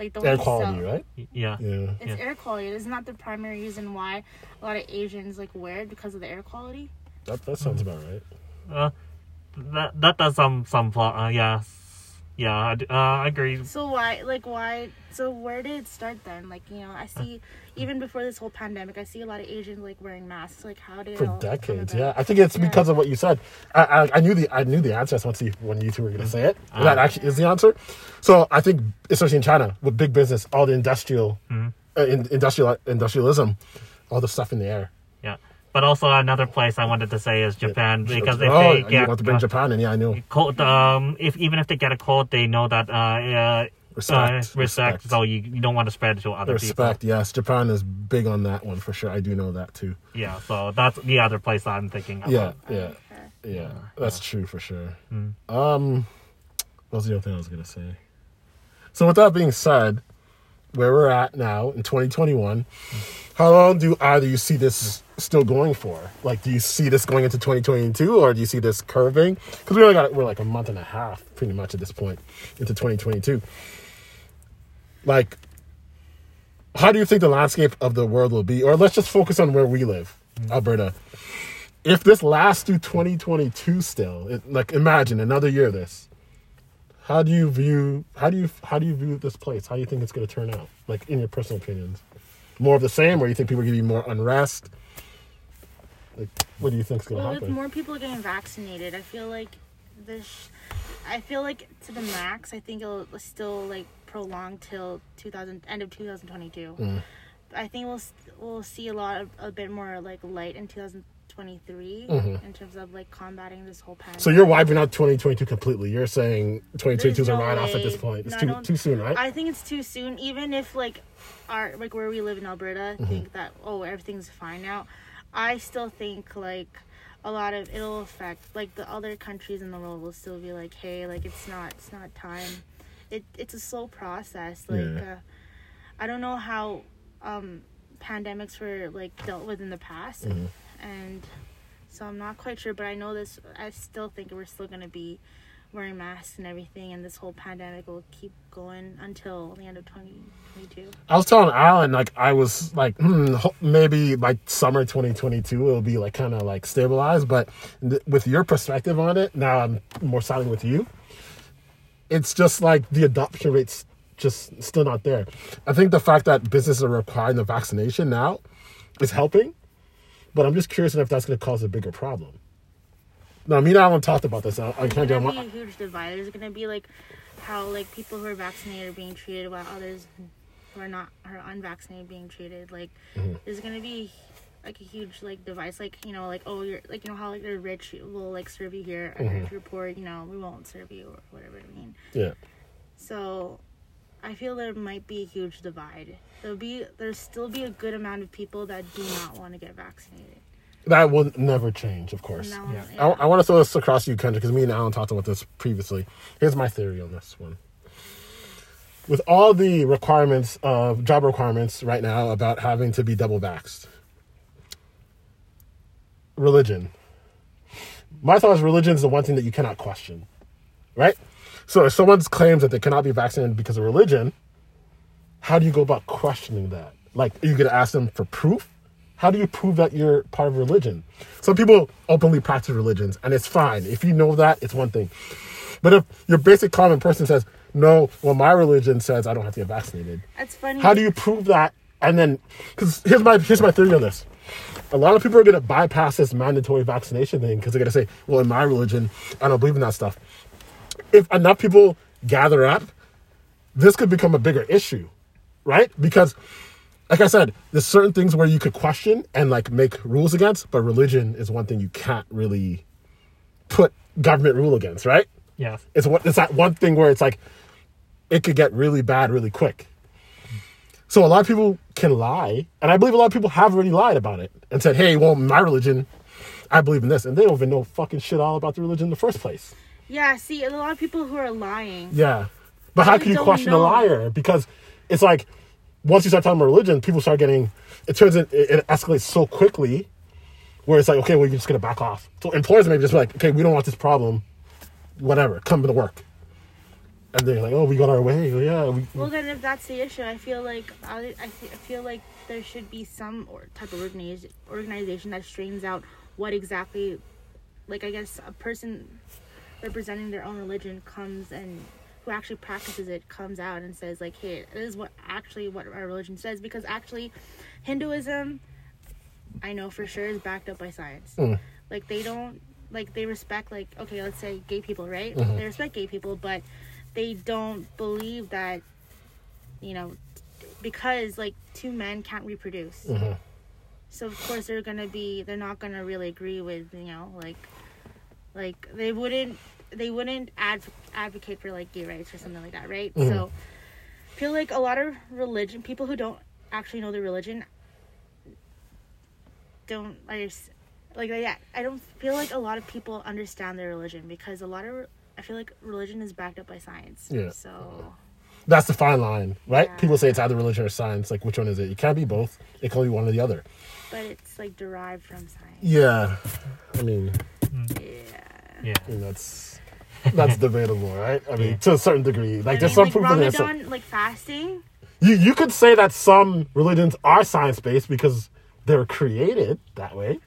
Like the Air way quality, so- right? Yeah. Yeah. It's air quality. Isn't that the primary reason why a lot of Asians like wear it because of the air quality? That that sounds about right. Uh, that that does some some plot. Uh, yeah, yeah. I, d- uh, I agree. So why, like, why? So where did it start then? Like, you know, I see even before this whole pandemic, I see a lot of Asians like wearing masks. Like, how did it For all decades, yeah. I think it's Yeah. because of what you said. I, I I knew the I knew the answer. I just want to see when you two were going to say it. Ah. That actually is the answer. So I think, especially in China, with big business, all the industrial, uh, in, industrial industrialism, all the stuff in the air. Yeah, but also another place I wanted to say is Japan because if oh, they you get want to bring uh, Japan in? Yeah, I know. cold, um, if even if they get a cold, they know that uh, uh, Respect, uh, respect, respect. So you, you don't want to spread it to other people. Respect, yes. Japan is big on that one for sure. I do know that too. Yeah, so that's the other place I'm thinking. About. Yeah, yeah, Okay. yeah. That's true for sure. Mm. Um, what was the other thing I was gonna say? So with that being said, where we're at now in 2021, how long do either uh, you see this still going for? Like, do you see this going into 2022, or do you see this curving? Because we only got we're like a month and a half, pretty much at this point, into 2022. Like, how do you think the landscape of the world will be? Or let's just focus on where we live, mm-hmm. Alberta. If this lasts through 2022 still, it, like imagine another year of this. How do you view how do you how do you view this place? How do you think it's going to turn out? Like in your personal opinions, more of the same, or you think people are going to be more unrest? Like, what do you think is going to Well, with more people getting vaccinated, I feel like this. I feel like to the max. I think it'll still like prolong till 2000 end of 2022. Mm. I think we'll we'll see a lot of a bit more like light in 2023 Mhm. in terms of like combating this whole pandemic. So you're wiping out 2022 completely. You're saying 2022 is a There's write off at this point. It's No, too too soon, right? I think it's too soon. Even if like our like where we live in Alberta Mm-hmm. think that oh everything's fine now, I still think like a lot of it'll affect like the other countries in the world will still be like hey like it's not it's not time. It it's a slow process. Like Yeah. uh, I don't know how um pandemics were like dealt with in the past Mhm. And so I'm not quite sure but I know this I still think we're still gonna be wearing masks and everything and this whole pandemic will keep going until the end of 2022 I was telling Alan like I was like hmm, maybe by summer 2022 it'll be like kind of like stabilized, but th- with your perspective on it, now I'm more siding with you. It's just like the adoption rate's just still not there. I think the fact that businesses are requiring the vaccination now is helping, but I'm just curious if that's going to cause a bigger problem. Now, me and Alan talked about this. I, I there's can't do gonna be a huge divide there's gonna be like how like people who are vaccinated are being treated while others who are not who are unvaccinated being treated like Mm-hmm. there's gonna be like a huge like device like you know like oh you're like you know how like the rich will like serve you here and Mm-hmm. if you're poor you know we won't serve you or whatever I mean Yeah. So I feel there might be a huge divide. There'll be there'll still be a good amount of people that do not want to get vaccinated. That will never change, of course. No, Yeah. yeah. I, I want to throw this across to you, Kendra, because me and Alan talked about this previously. Here's my theory on this one. With all the requirements of job requirements right now about having to be double vaxxed, religion. My thought is religion is the one thing that you cannot question, right? So if someone claims that they cannot be vaccinated because of religion, how do you go about questioning that? Like, are you going to ask them for proof? How do you prove that you're part of religion? Some people openly practice religions, and it's fine. If you know that, it's one thing. But if your basic common person says, no, well, my religion says I don't have to get vaccinated, That's funny. how do you prove that? And then, because here's my here's my theory on this. A lot of people are going to bypass this mandatory vaccination thing because they're going to say, well, in my religion, I don't believe in that stuff. If enough people gather up, this could become a bigger issue, right? Because, like I said, there's certain things where you could question and like make rules against, but religion is one thing you can't really put government rule against, right? Yeah. It's what it's that one thing where it's like it could get really bad really quick. So a lot of people can lie, and I believe a lot of people have already lied about it and said, "Hey, well, my religion, I believe in this," and they don't even know fucking shit all about the religion in the first place. Yeah, see, a lot of people who are lying. Yeah, but how can you question know. a liar? Because it's like once you start talking about religion, people start getting. It turns in, it, escalates so quickly, where it's like, okay, well, you're just gonna back off. So employers may just be like, okay, we don't want this problem, whatever, come to work. and they're like, "Oh, we got our way." Oh, yeah, we, Well, then if that's the issue, I feel like I, I, feel like there should be some or type of organization organization that strains out what exactly, like I guess a person representing their own religion comes and who actually practices it comes out and says like, hey, this is what actually what our religion says because actually, Hinduism, I know for sure is backed up by science. Mm. Like they don't like they respect like okay let's say gay people right Mm-hmm. they respect gay people but they don't believe that you know because like two men can't reproduce Mhm. so of course they're gonna be they're not gonna really agree with you know like like they wouldn't they wouldn't adv- advocate for like gay rights or something like that right Mhm. so I feel like a lot of religion people who don't actually know the religion don't I like yeah I don't feel like a lot of people understand their religion because a lot of I feel like religion is backed up by science Yeah. so that's the fine line, right? Yeah. People say it's either religion or science. Like, which one is it? It can't be both. It can only be one or the other. but it's like derived from science Yeah, I mean, yeah Yeah. I mean that's (laughs) that's debatable, right? I mean, Yeah. to a certain degree. Like, I there's mean, some like proof in there. so- like fasting. You you could say that some religions are science based because they were created that way,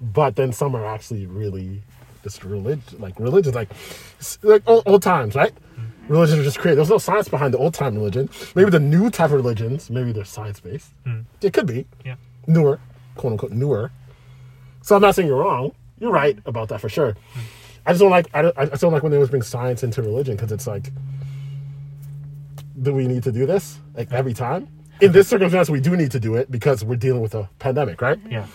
but then some are actually really just religion, like religions, like s- like old, old times, right? Mm-hmm. Religions are just created. There's no science behind the old time religion. Maybe the new type of religions, maybe they're science based. Mm. It could be Yeah. newer, quote unquote newer. So I'm not saying you're wrong. You're right about that for sure. Mm. I just don't like I, don't, I just don't like when they always bring science into religion because it's like, do we need to do this like every time? In this circumstance, we do need to do it because we're dealing with a pandemic, right? Yeah.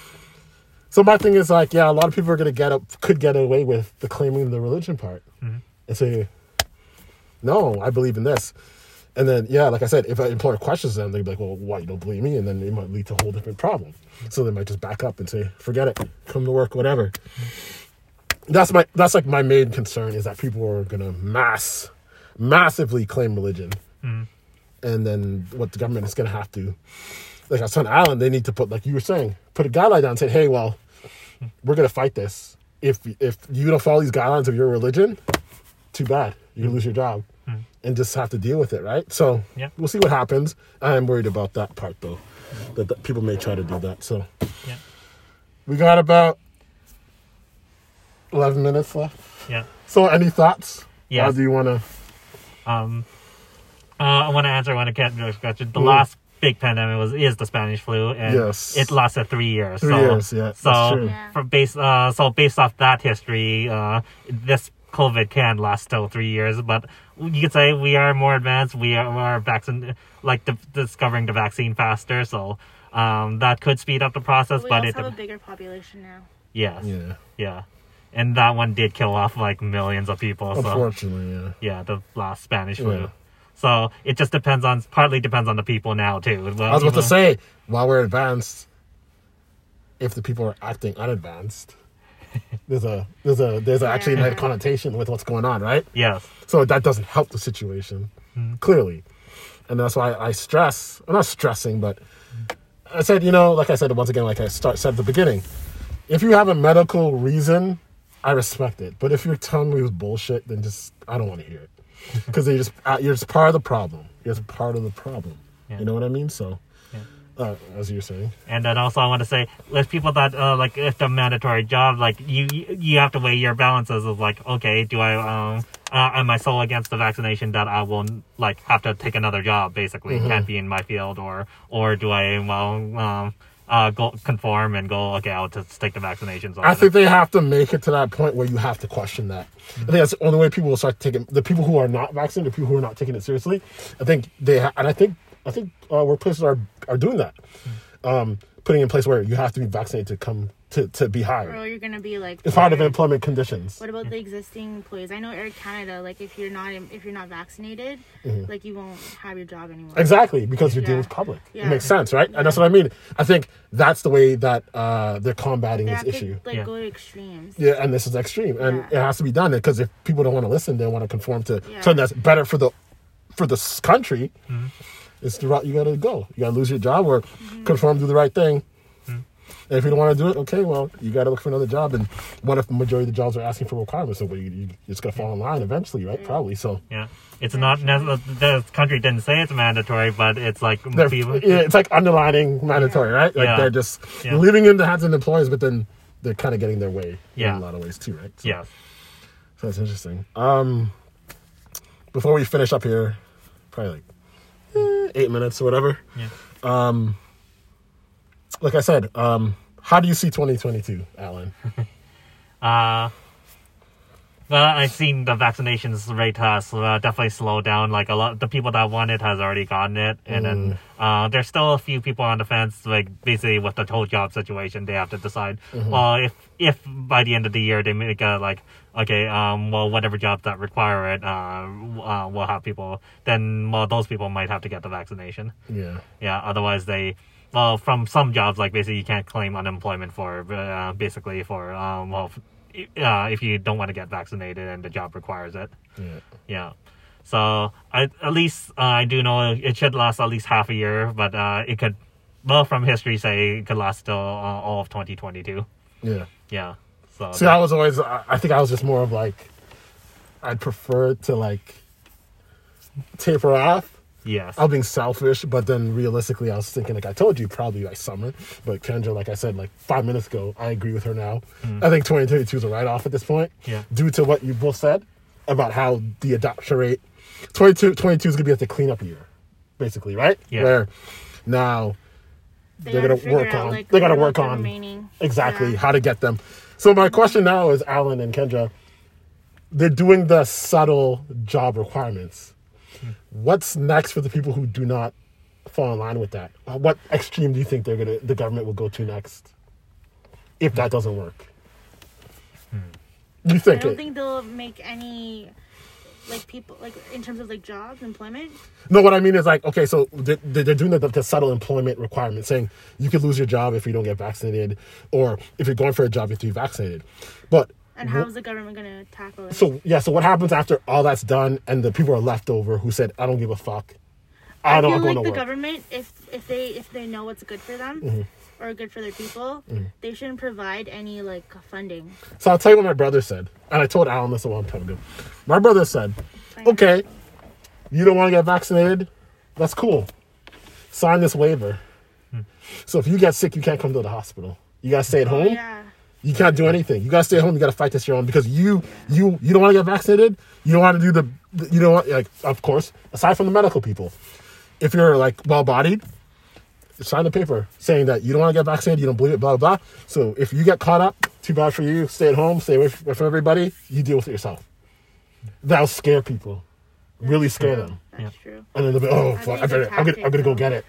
So my thing is like, yeah, a lot of people are gonna get up, could get away with the claiming the religion part mm-hmm. and say, no, I believe in this. And then, yeah, like I said, if an employer questions them, they'd be like, well, why you don't believe me? And then it might lead to a whole different problem. So they might just back up and say, forget it, come to work, whatever. That's my that's like my main concern is that people are gonna mass massively claim religion. Mm-hmm. And then what the government is gonna have to like on Sun Island, they need to put like you were saying, put a guideline down and say, hey, well, we're gonna fight this. If if you don't follow these guidelines of your religion, too bad. You lose your job. Mm-hmm. And just have to deal with it, right? So Yeah. we'll see what happens. I'm worried about that part though. That, that people may try to do that. So Yeah. we got about eleven minutes left. Yeah. So any thoughts? Yeah. How do you wanna Um, uh, I want to answer one of Kendra's questions. The Mm. last big pandemic was is the Spanish flu, and Yes. it lasted three years. Three so, years, yeah, that's So true. Yeah. from base, uh, so based off that history, uh, this COVID can last still three years. But you could say we are more advanced. We are, we are vaccine, like di- discovering the vaccine faster. So um, that could speed up the process. But we but also it, have a bigger population now. yes, Yeah. yeah, and that one did kill off like millions of people. So Unfortunately, yeah. yeah, the last Spanish flu. Yeah. So it just depends on partly depends on the people now too. Well, I was about to say, while we're advanced, if the people are acting unadvanced, (laughs) there's a there's a there's a actually a connotation with what's going on, right? Yes. So that doesn't help the situation, mm-hmm. clearly. And that's why I stress, I'm not stressing, but I said, you know, like I said once again, like I start said at the beginning, if you have a medical reason, I respect it. But if you're telling me it was bullshit, then just I don't want to hear it (laughs) because you're just uh, you're just part of the problem. You're just part of the problem. Yeah. You know what I mean? So, Yeah. uh, as you're saying, And then also I want to say, with people that uh, like if the mandatory job, like you you you have to weigh your balances of like, okay, do I um uh, am I so against the vaccination that I will like have to take another job? Basically, Mm-hmm. can't be in my field, or or do I well um uh go conform and go okay, I'll just take the vaccinations. I think they have to make it to that point where you have to question that. I think that's the only way people will start taking the people who are not vaccinated, the people who are not taking it seriously. I think they ha- and I think I think uh, workplaces are are doing that, um, putting in place where you have to be vaccinated to come to, to be hired. Or you're gonna be like. It's part of employment conditions. What about the existing employees? I know Air Canada. Like, if you're not if you're not vaccinated, Mm-hmm. like you won't have your job anymore. Exactly, because you're dealing Yeah. with public. It makes sense, right? And that's what I mean. I think that's the way that uh, they're combating They this have to issue. like Yeah. go to extremes. Yeah, and this is extreme, and Yeah. it has to be done because if people don't want to listen, they want to conform to Yeah. something that's better for the for this country. Mm-hmm. It's the route you got to go. You got to lose your job or Mm-hmm. conform, do the right thing, Mm-hmm. And if you don't want to do it, okay, well, you got to look for another job. And what if the majority of the jobs are asking for requirements? So you, you, it's going to fall in line eventually, right? Probably. So Yeah, it's not the country didn't say it's mandatory, but it's like people. yeah, it's like underlining mandatory, right? Like Yeah. they're just Yeah. leaving in the hands of the employers, but then they're kind of getting their way Yeah. in a lot of ways too, right? So, Yes. so that's interesting. Um, before we finish up here, probably like eh, eight minutes or whatever. Yeah. Like I said, um, how do you see 2022, Alan? (laughs) Uh, well, I've seen the vaccinations rate has uh, definitely slowed down. Like a lot, the people that want it has already gotten it, and then uh, there's still a few people on the fence. Like basically with the whole job situation, they have to decide. Well, if if by the end of the year they make a like, okay, um, well, whatever jobs that require it, uh, uh, will have people. Then well, those people might have to get the vaccination. Yeah. Yeah, otherwise they, well, from some jobs, like basically you can't claim unemployment for, uh, basically for, um, well, uh, if you don't want to get vaccinated and the job requires it. Yeah. Yeah. So I, at least uh, I do know it should last at least half a year, but uh, it could, well, from history say it could last till uh, all of 2022. Yeah. Yeah. So See, I was always, I think I was just more of like, I'd prefer to like taper off. Yes. I was being selfish, but then realistically, I was thinking, like I told you, probably by summer. But Kendra, like I said, like five minutes ago, I agree with her now. I think 2022 is a write off at this point. Mm. Yeah. Due to what you both said about how the adoption rate, 22, 22 is going to be like the cleanup year, basically, right? Yeah. Where now They they're going to work out, on, like, they got to work on remaining- exactly Yeah. how to get them. So my question now is, Alan and Kendra, they're doing the subtle job requirements. What's next for the people who do not fall in line with that? Uh, What extreme do you think they're gonna the government will go to next if that doesn't work? You think? I don't it? think they'll make any like people like in terms of like jobs, employment. no, what I mean is like, okay, so they- they- they're doing the, the subtle employment requirement, saying you could lose your job if you don't get vaccinated, or if you're going for a job, you have to be vaccinated. But And how is the government gonna tackle it? So yeah, so what happens after all that's done and the people are left over who said, "I don't give a fuck, I I don't feel go like to the work." government, if if they if they know what's good for them Mm-hmm. or good for their people, they shouldn't provide any like funding. So I'll tell you what my brother said, and I told Alan this a long time ago. My brother said, "Okay, you don't want to get vaccinated, that's cool. Sign this waiver. So if you get sick, you can't come to the hospital. You gotta stay at Oh home. yeah, You can't do anything. You gotta stay at home. You gotta fight this your own because you you you don't want to get vaccinated. You don't want to do the you don't want like of course aside from the medical people, if you're like well bodied, sign the paper saying that you don't want to get vaccinated. You don't believe it. Blah blah. blah. So if you get caught up, too bad for you. Stay at home. Stay away from from everybody. You deal with it yourself. That'll scare people. really scare true. them. That's Yeah. true. And then they'll be oh I fuck, I better, I'm gonna I'm gonna go get it.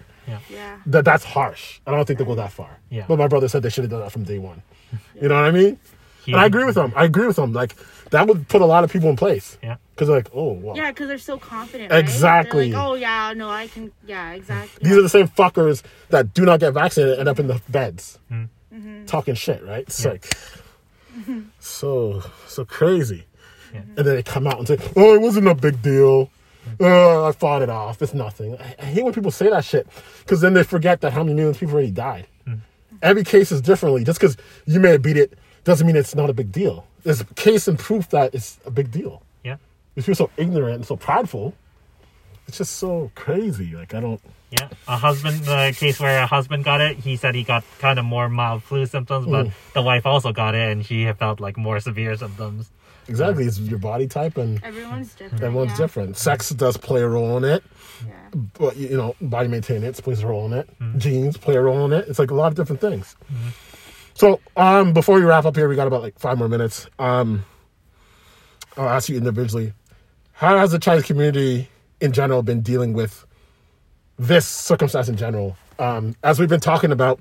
Yeah. That that's harsh. I don't think they'll go that far. Yeah. But my brother said they should have done that from day one. (laughs) You know what I mean? He- And I agree with them. I agree with them. Like that would put a lot of people in place. Yeah. Because they're like, oh, well, Yeah, because they're so confident. right? Exactly. They're like, oh yeah, no, I can. Yeah, exactly. these are the same fuckers that do not get vaccinated and end up in the beds talking shit, right? It's Yeah. like so so crazy. Yeah. And then they come out and say, "Oh, it wasn't a big deal. Uh, I fought it off. It's nothing." I, I hate when people say that shit because then they forget that how many millions of people already died. Every case is differently. Just because you may have beat it doesn't mean it's not a big deal. There's case and proof that it's a big deal. Yeah. If you're so ignorant and so prideful, it's just so crazy. Like I don't. Yeah, a husband, the case where a husband got it, he said he got kind of more mild flu symptoms, but mm. the wife also got it and she felt like more severe symptoms. Exactly, it's your body type and Everyone's mm-hmm. different. everyone's yeah. different. Sex does play a role in it, Yeah. But you know, body maintenance plays a role in it. Genes play a role in it. It's like a lot of different things. So, um, before we wrap up here, we got about like five more minutes. Um, I'll ask you individually: How has the Chinese community in general been dealing with this circumstance in general? Um, as we've been talking about,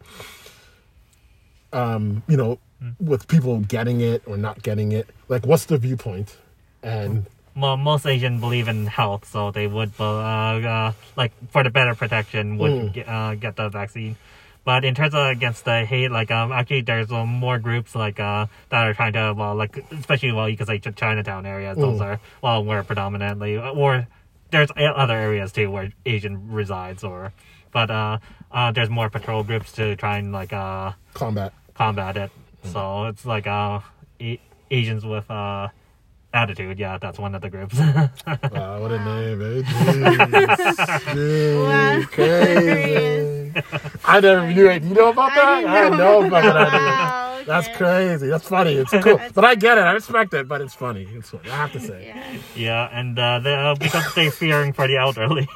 um, you know, with people getting it or not getting it, like what's the viewpoint? And Well, most Asians believe in health, so they would, uh, uh, like, for the better protection, would Mm. get, uh, get the vaccine. But in terms of against the hate, like, um, actually, there's uh, more groups, like, uh, that are trying to, well, like, especially, well, you could say Ch- Chinatown areas, those Mm. are, well, where predominantly, or there's other areas too where Asian resides or but uh, uh, there's more patrol groups to try and like uh Combat. combat it. So it's like uh a- Asians with uh attitude. Yeah, that's one of the groups. Wow, what a name, eh? Jeez. Wow. Crazy. (laughs) I never knew it. You know about that? didn't I didn't know about that. idea. (laughs) Wow, That's okay. crazy. That's funny. It's (laughs) cool. But I get it. I respect it, but it's funny. It's funny. I have to say. Yeah. yeah, and uh, they, uh, because they're fearing for the elderly.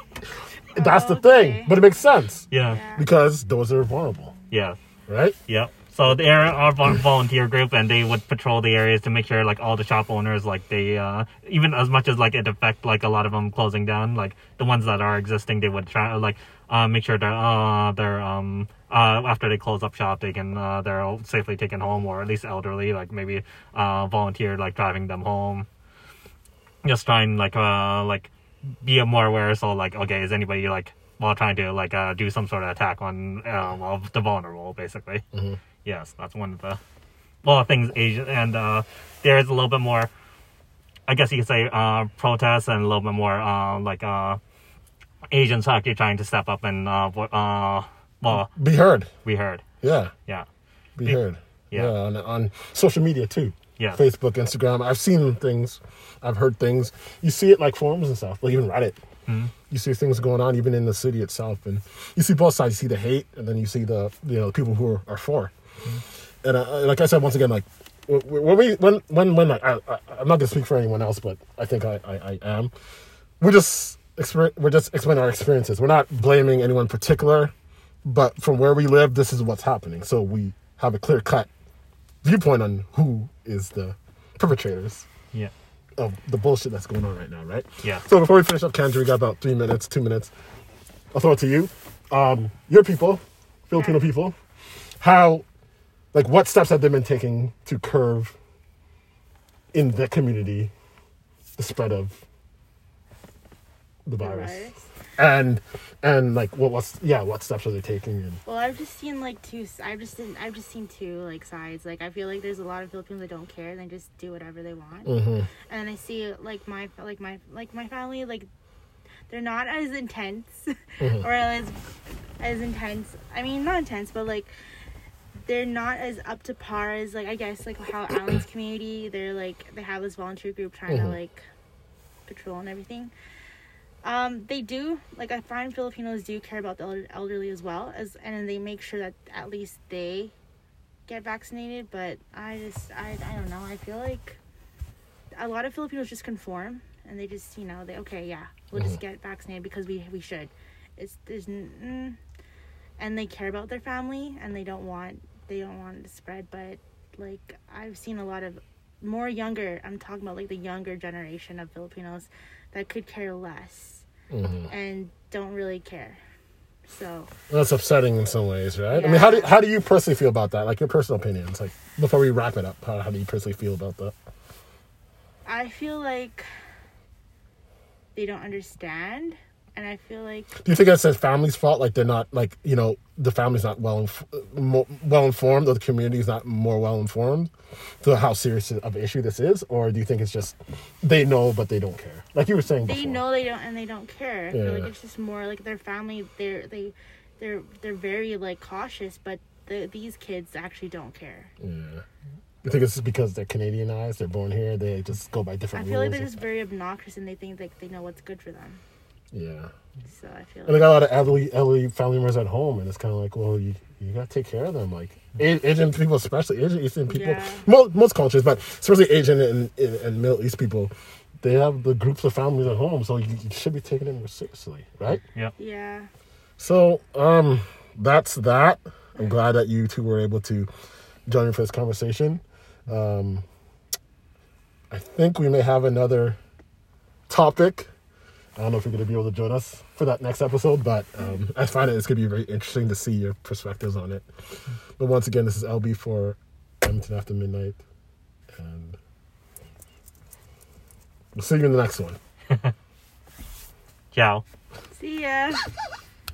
That's the Okay. thing. But it makes sense. yeah, Yeah. Because those are vulnerable, yeah, right? yeah. So they're our volunteer group, and they would patrol the areas to make sure like all the shop owners, like they, uh, even as much as like it affect like a lot of them closing down, like the ones that are existing, they would try like uh, make sure that uh, they're um uh after they close up shop, they can uh, they're all safely taken home, or at least elderly, like maybe uh volunteer like driving them home. Just trying like uh like be more aware. So like okay, is anybody like while trying to like uh do some sort of attack on uh, well, the vulnerable, basically. Yes, that's one of the well things Asian and uh there is a little bit more I guess you could say uh protests and a little bit more uh like uh Asians actually trying to step up and uh vo- uh well Be heard. we heard. Yeah. Yeah. Be Be- heard. yeah. Yeah. on, on social media too. Yeah. Facebook, Instagram. I've seen things. I've heard things. You see it like forums and stuff, like even Reddit. You see things going on even in the city itself, and you see both sides. You see the hate, and then you see the you know people who are, are for. And uh, like I said once again, like wh- wh- when we when when when I, I, I'm not gonna speak for anyone else, but I think I I, I am. We're just exper- we're just explaining our experiences. We're not blaming anyone particular, but from where we live, this is what's happening. So we have a clear cut viewpoint on who is the perpetrators Yeah. Of the bullshit that's going on right now, right? Yeah. So before we finish up, Kendra, we got about three minutes, two minutes. I'll throw it to you. Um, your people, Filipino Yeah. people, how, like, what steps have they been taking to curb in the community the spread of the The virus? And and like, what what's yeah, what steps are they taking? And Well, I've just seen like two. I've just seen, I've just seen two like sides. Like I feel like there's a lot of Filipinos that don't care. And they just do whatever they want. Mhm. And I see like my like my like my family like they're not as intense (laughs) or as as intense. I mean, not intense, but like they're not as up to par as like I guess like how Alan's community. They're like they have this volunteer group trying to Mhm. like patrol and everything. Um, they do like I find Filipinos do care about the elderly as well as, and they make sure that at least they get vaccinated. But I just I I don't know. I feel like a lot of Filipinos just conform and they just you know they okay yeah we'll just get vaccinated because we we should. It's there's mm, and they care about their family and they don't want they don't want it to spread. But like I've seen a lot of more younger. I'm talking about like the younger generation of Filipinos that could care less Mhm. and don't really care. So that's upsetting in some ways, right? I mean, how do how do you personally feel about that? Like your personal opinions, like before we wrap it up, how, how do you personally feel about that? I feel like they don't understand, and I feel like Do you think it's the family's fault? Like they're not like you know the family's not well inf- mo- well informed, or the community's not more well informed to how serious of an issue this is, or do you think it's just they know but they don't care? Like you were saying they before. know they don't and they don't care. I feel like Yeah. it's just more like their family. They're they they're they're very like cautious, but the, these kids actually don't care. Yeah. You think it's just because they're Canadianized, they're born here, they just go by different. I feel like they're just very obnoxious and they think like they know what's good for them. Stuff? yeah. So I feel And they like got a lot of elderly, elderly family members at home, and it's kind of like, well, you, you got to take care of them. Like Asian people, especially Asian Eastern people, Yeah. most, most cultures, but especially Asian and, and, and Middle East people, they have the groups of families at home, so you, you should be taking them more seriously, right? Yep. yeah. So, um, that's that. I'm glad that you two were able to join me for this conversation. Um, I think we may have another topic. I don't know if you're going to be able to join us for that next episode, but um, I find it it's going to be very interesting to see your perspectives on it. But once again, this is LB for Edmonton After Midnight, and we'll see you in the next one. (laughs) Ciao. See ya.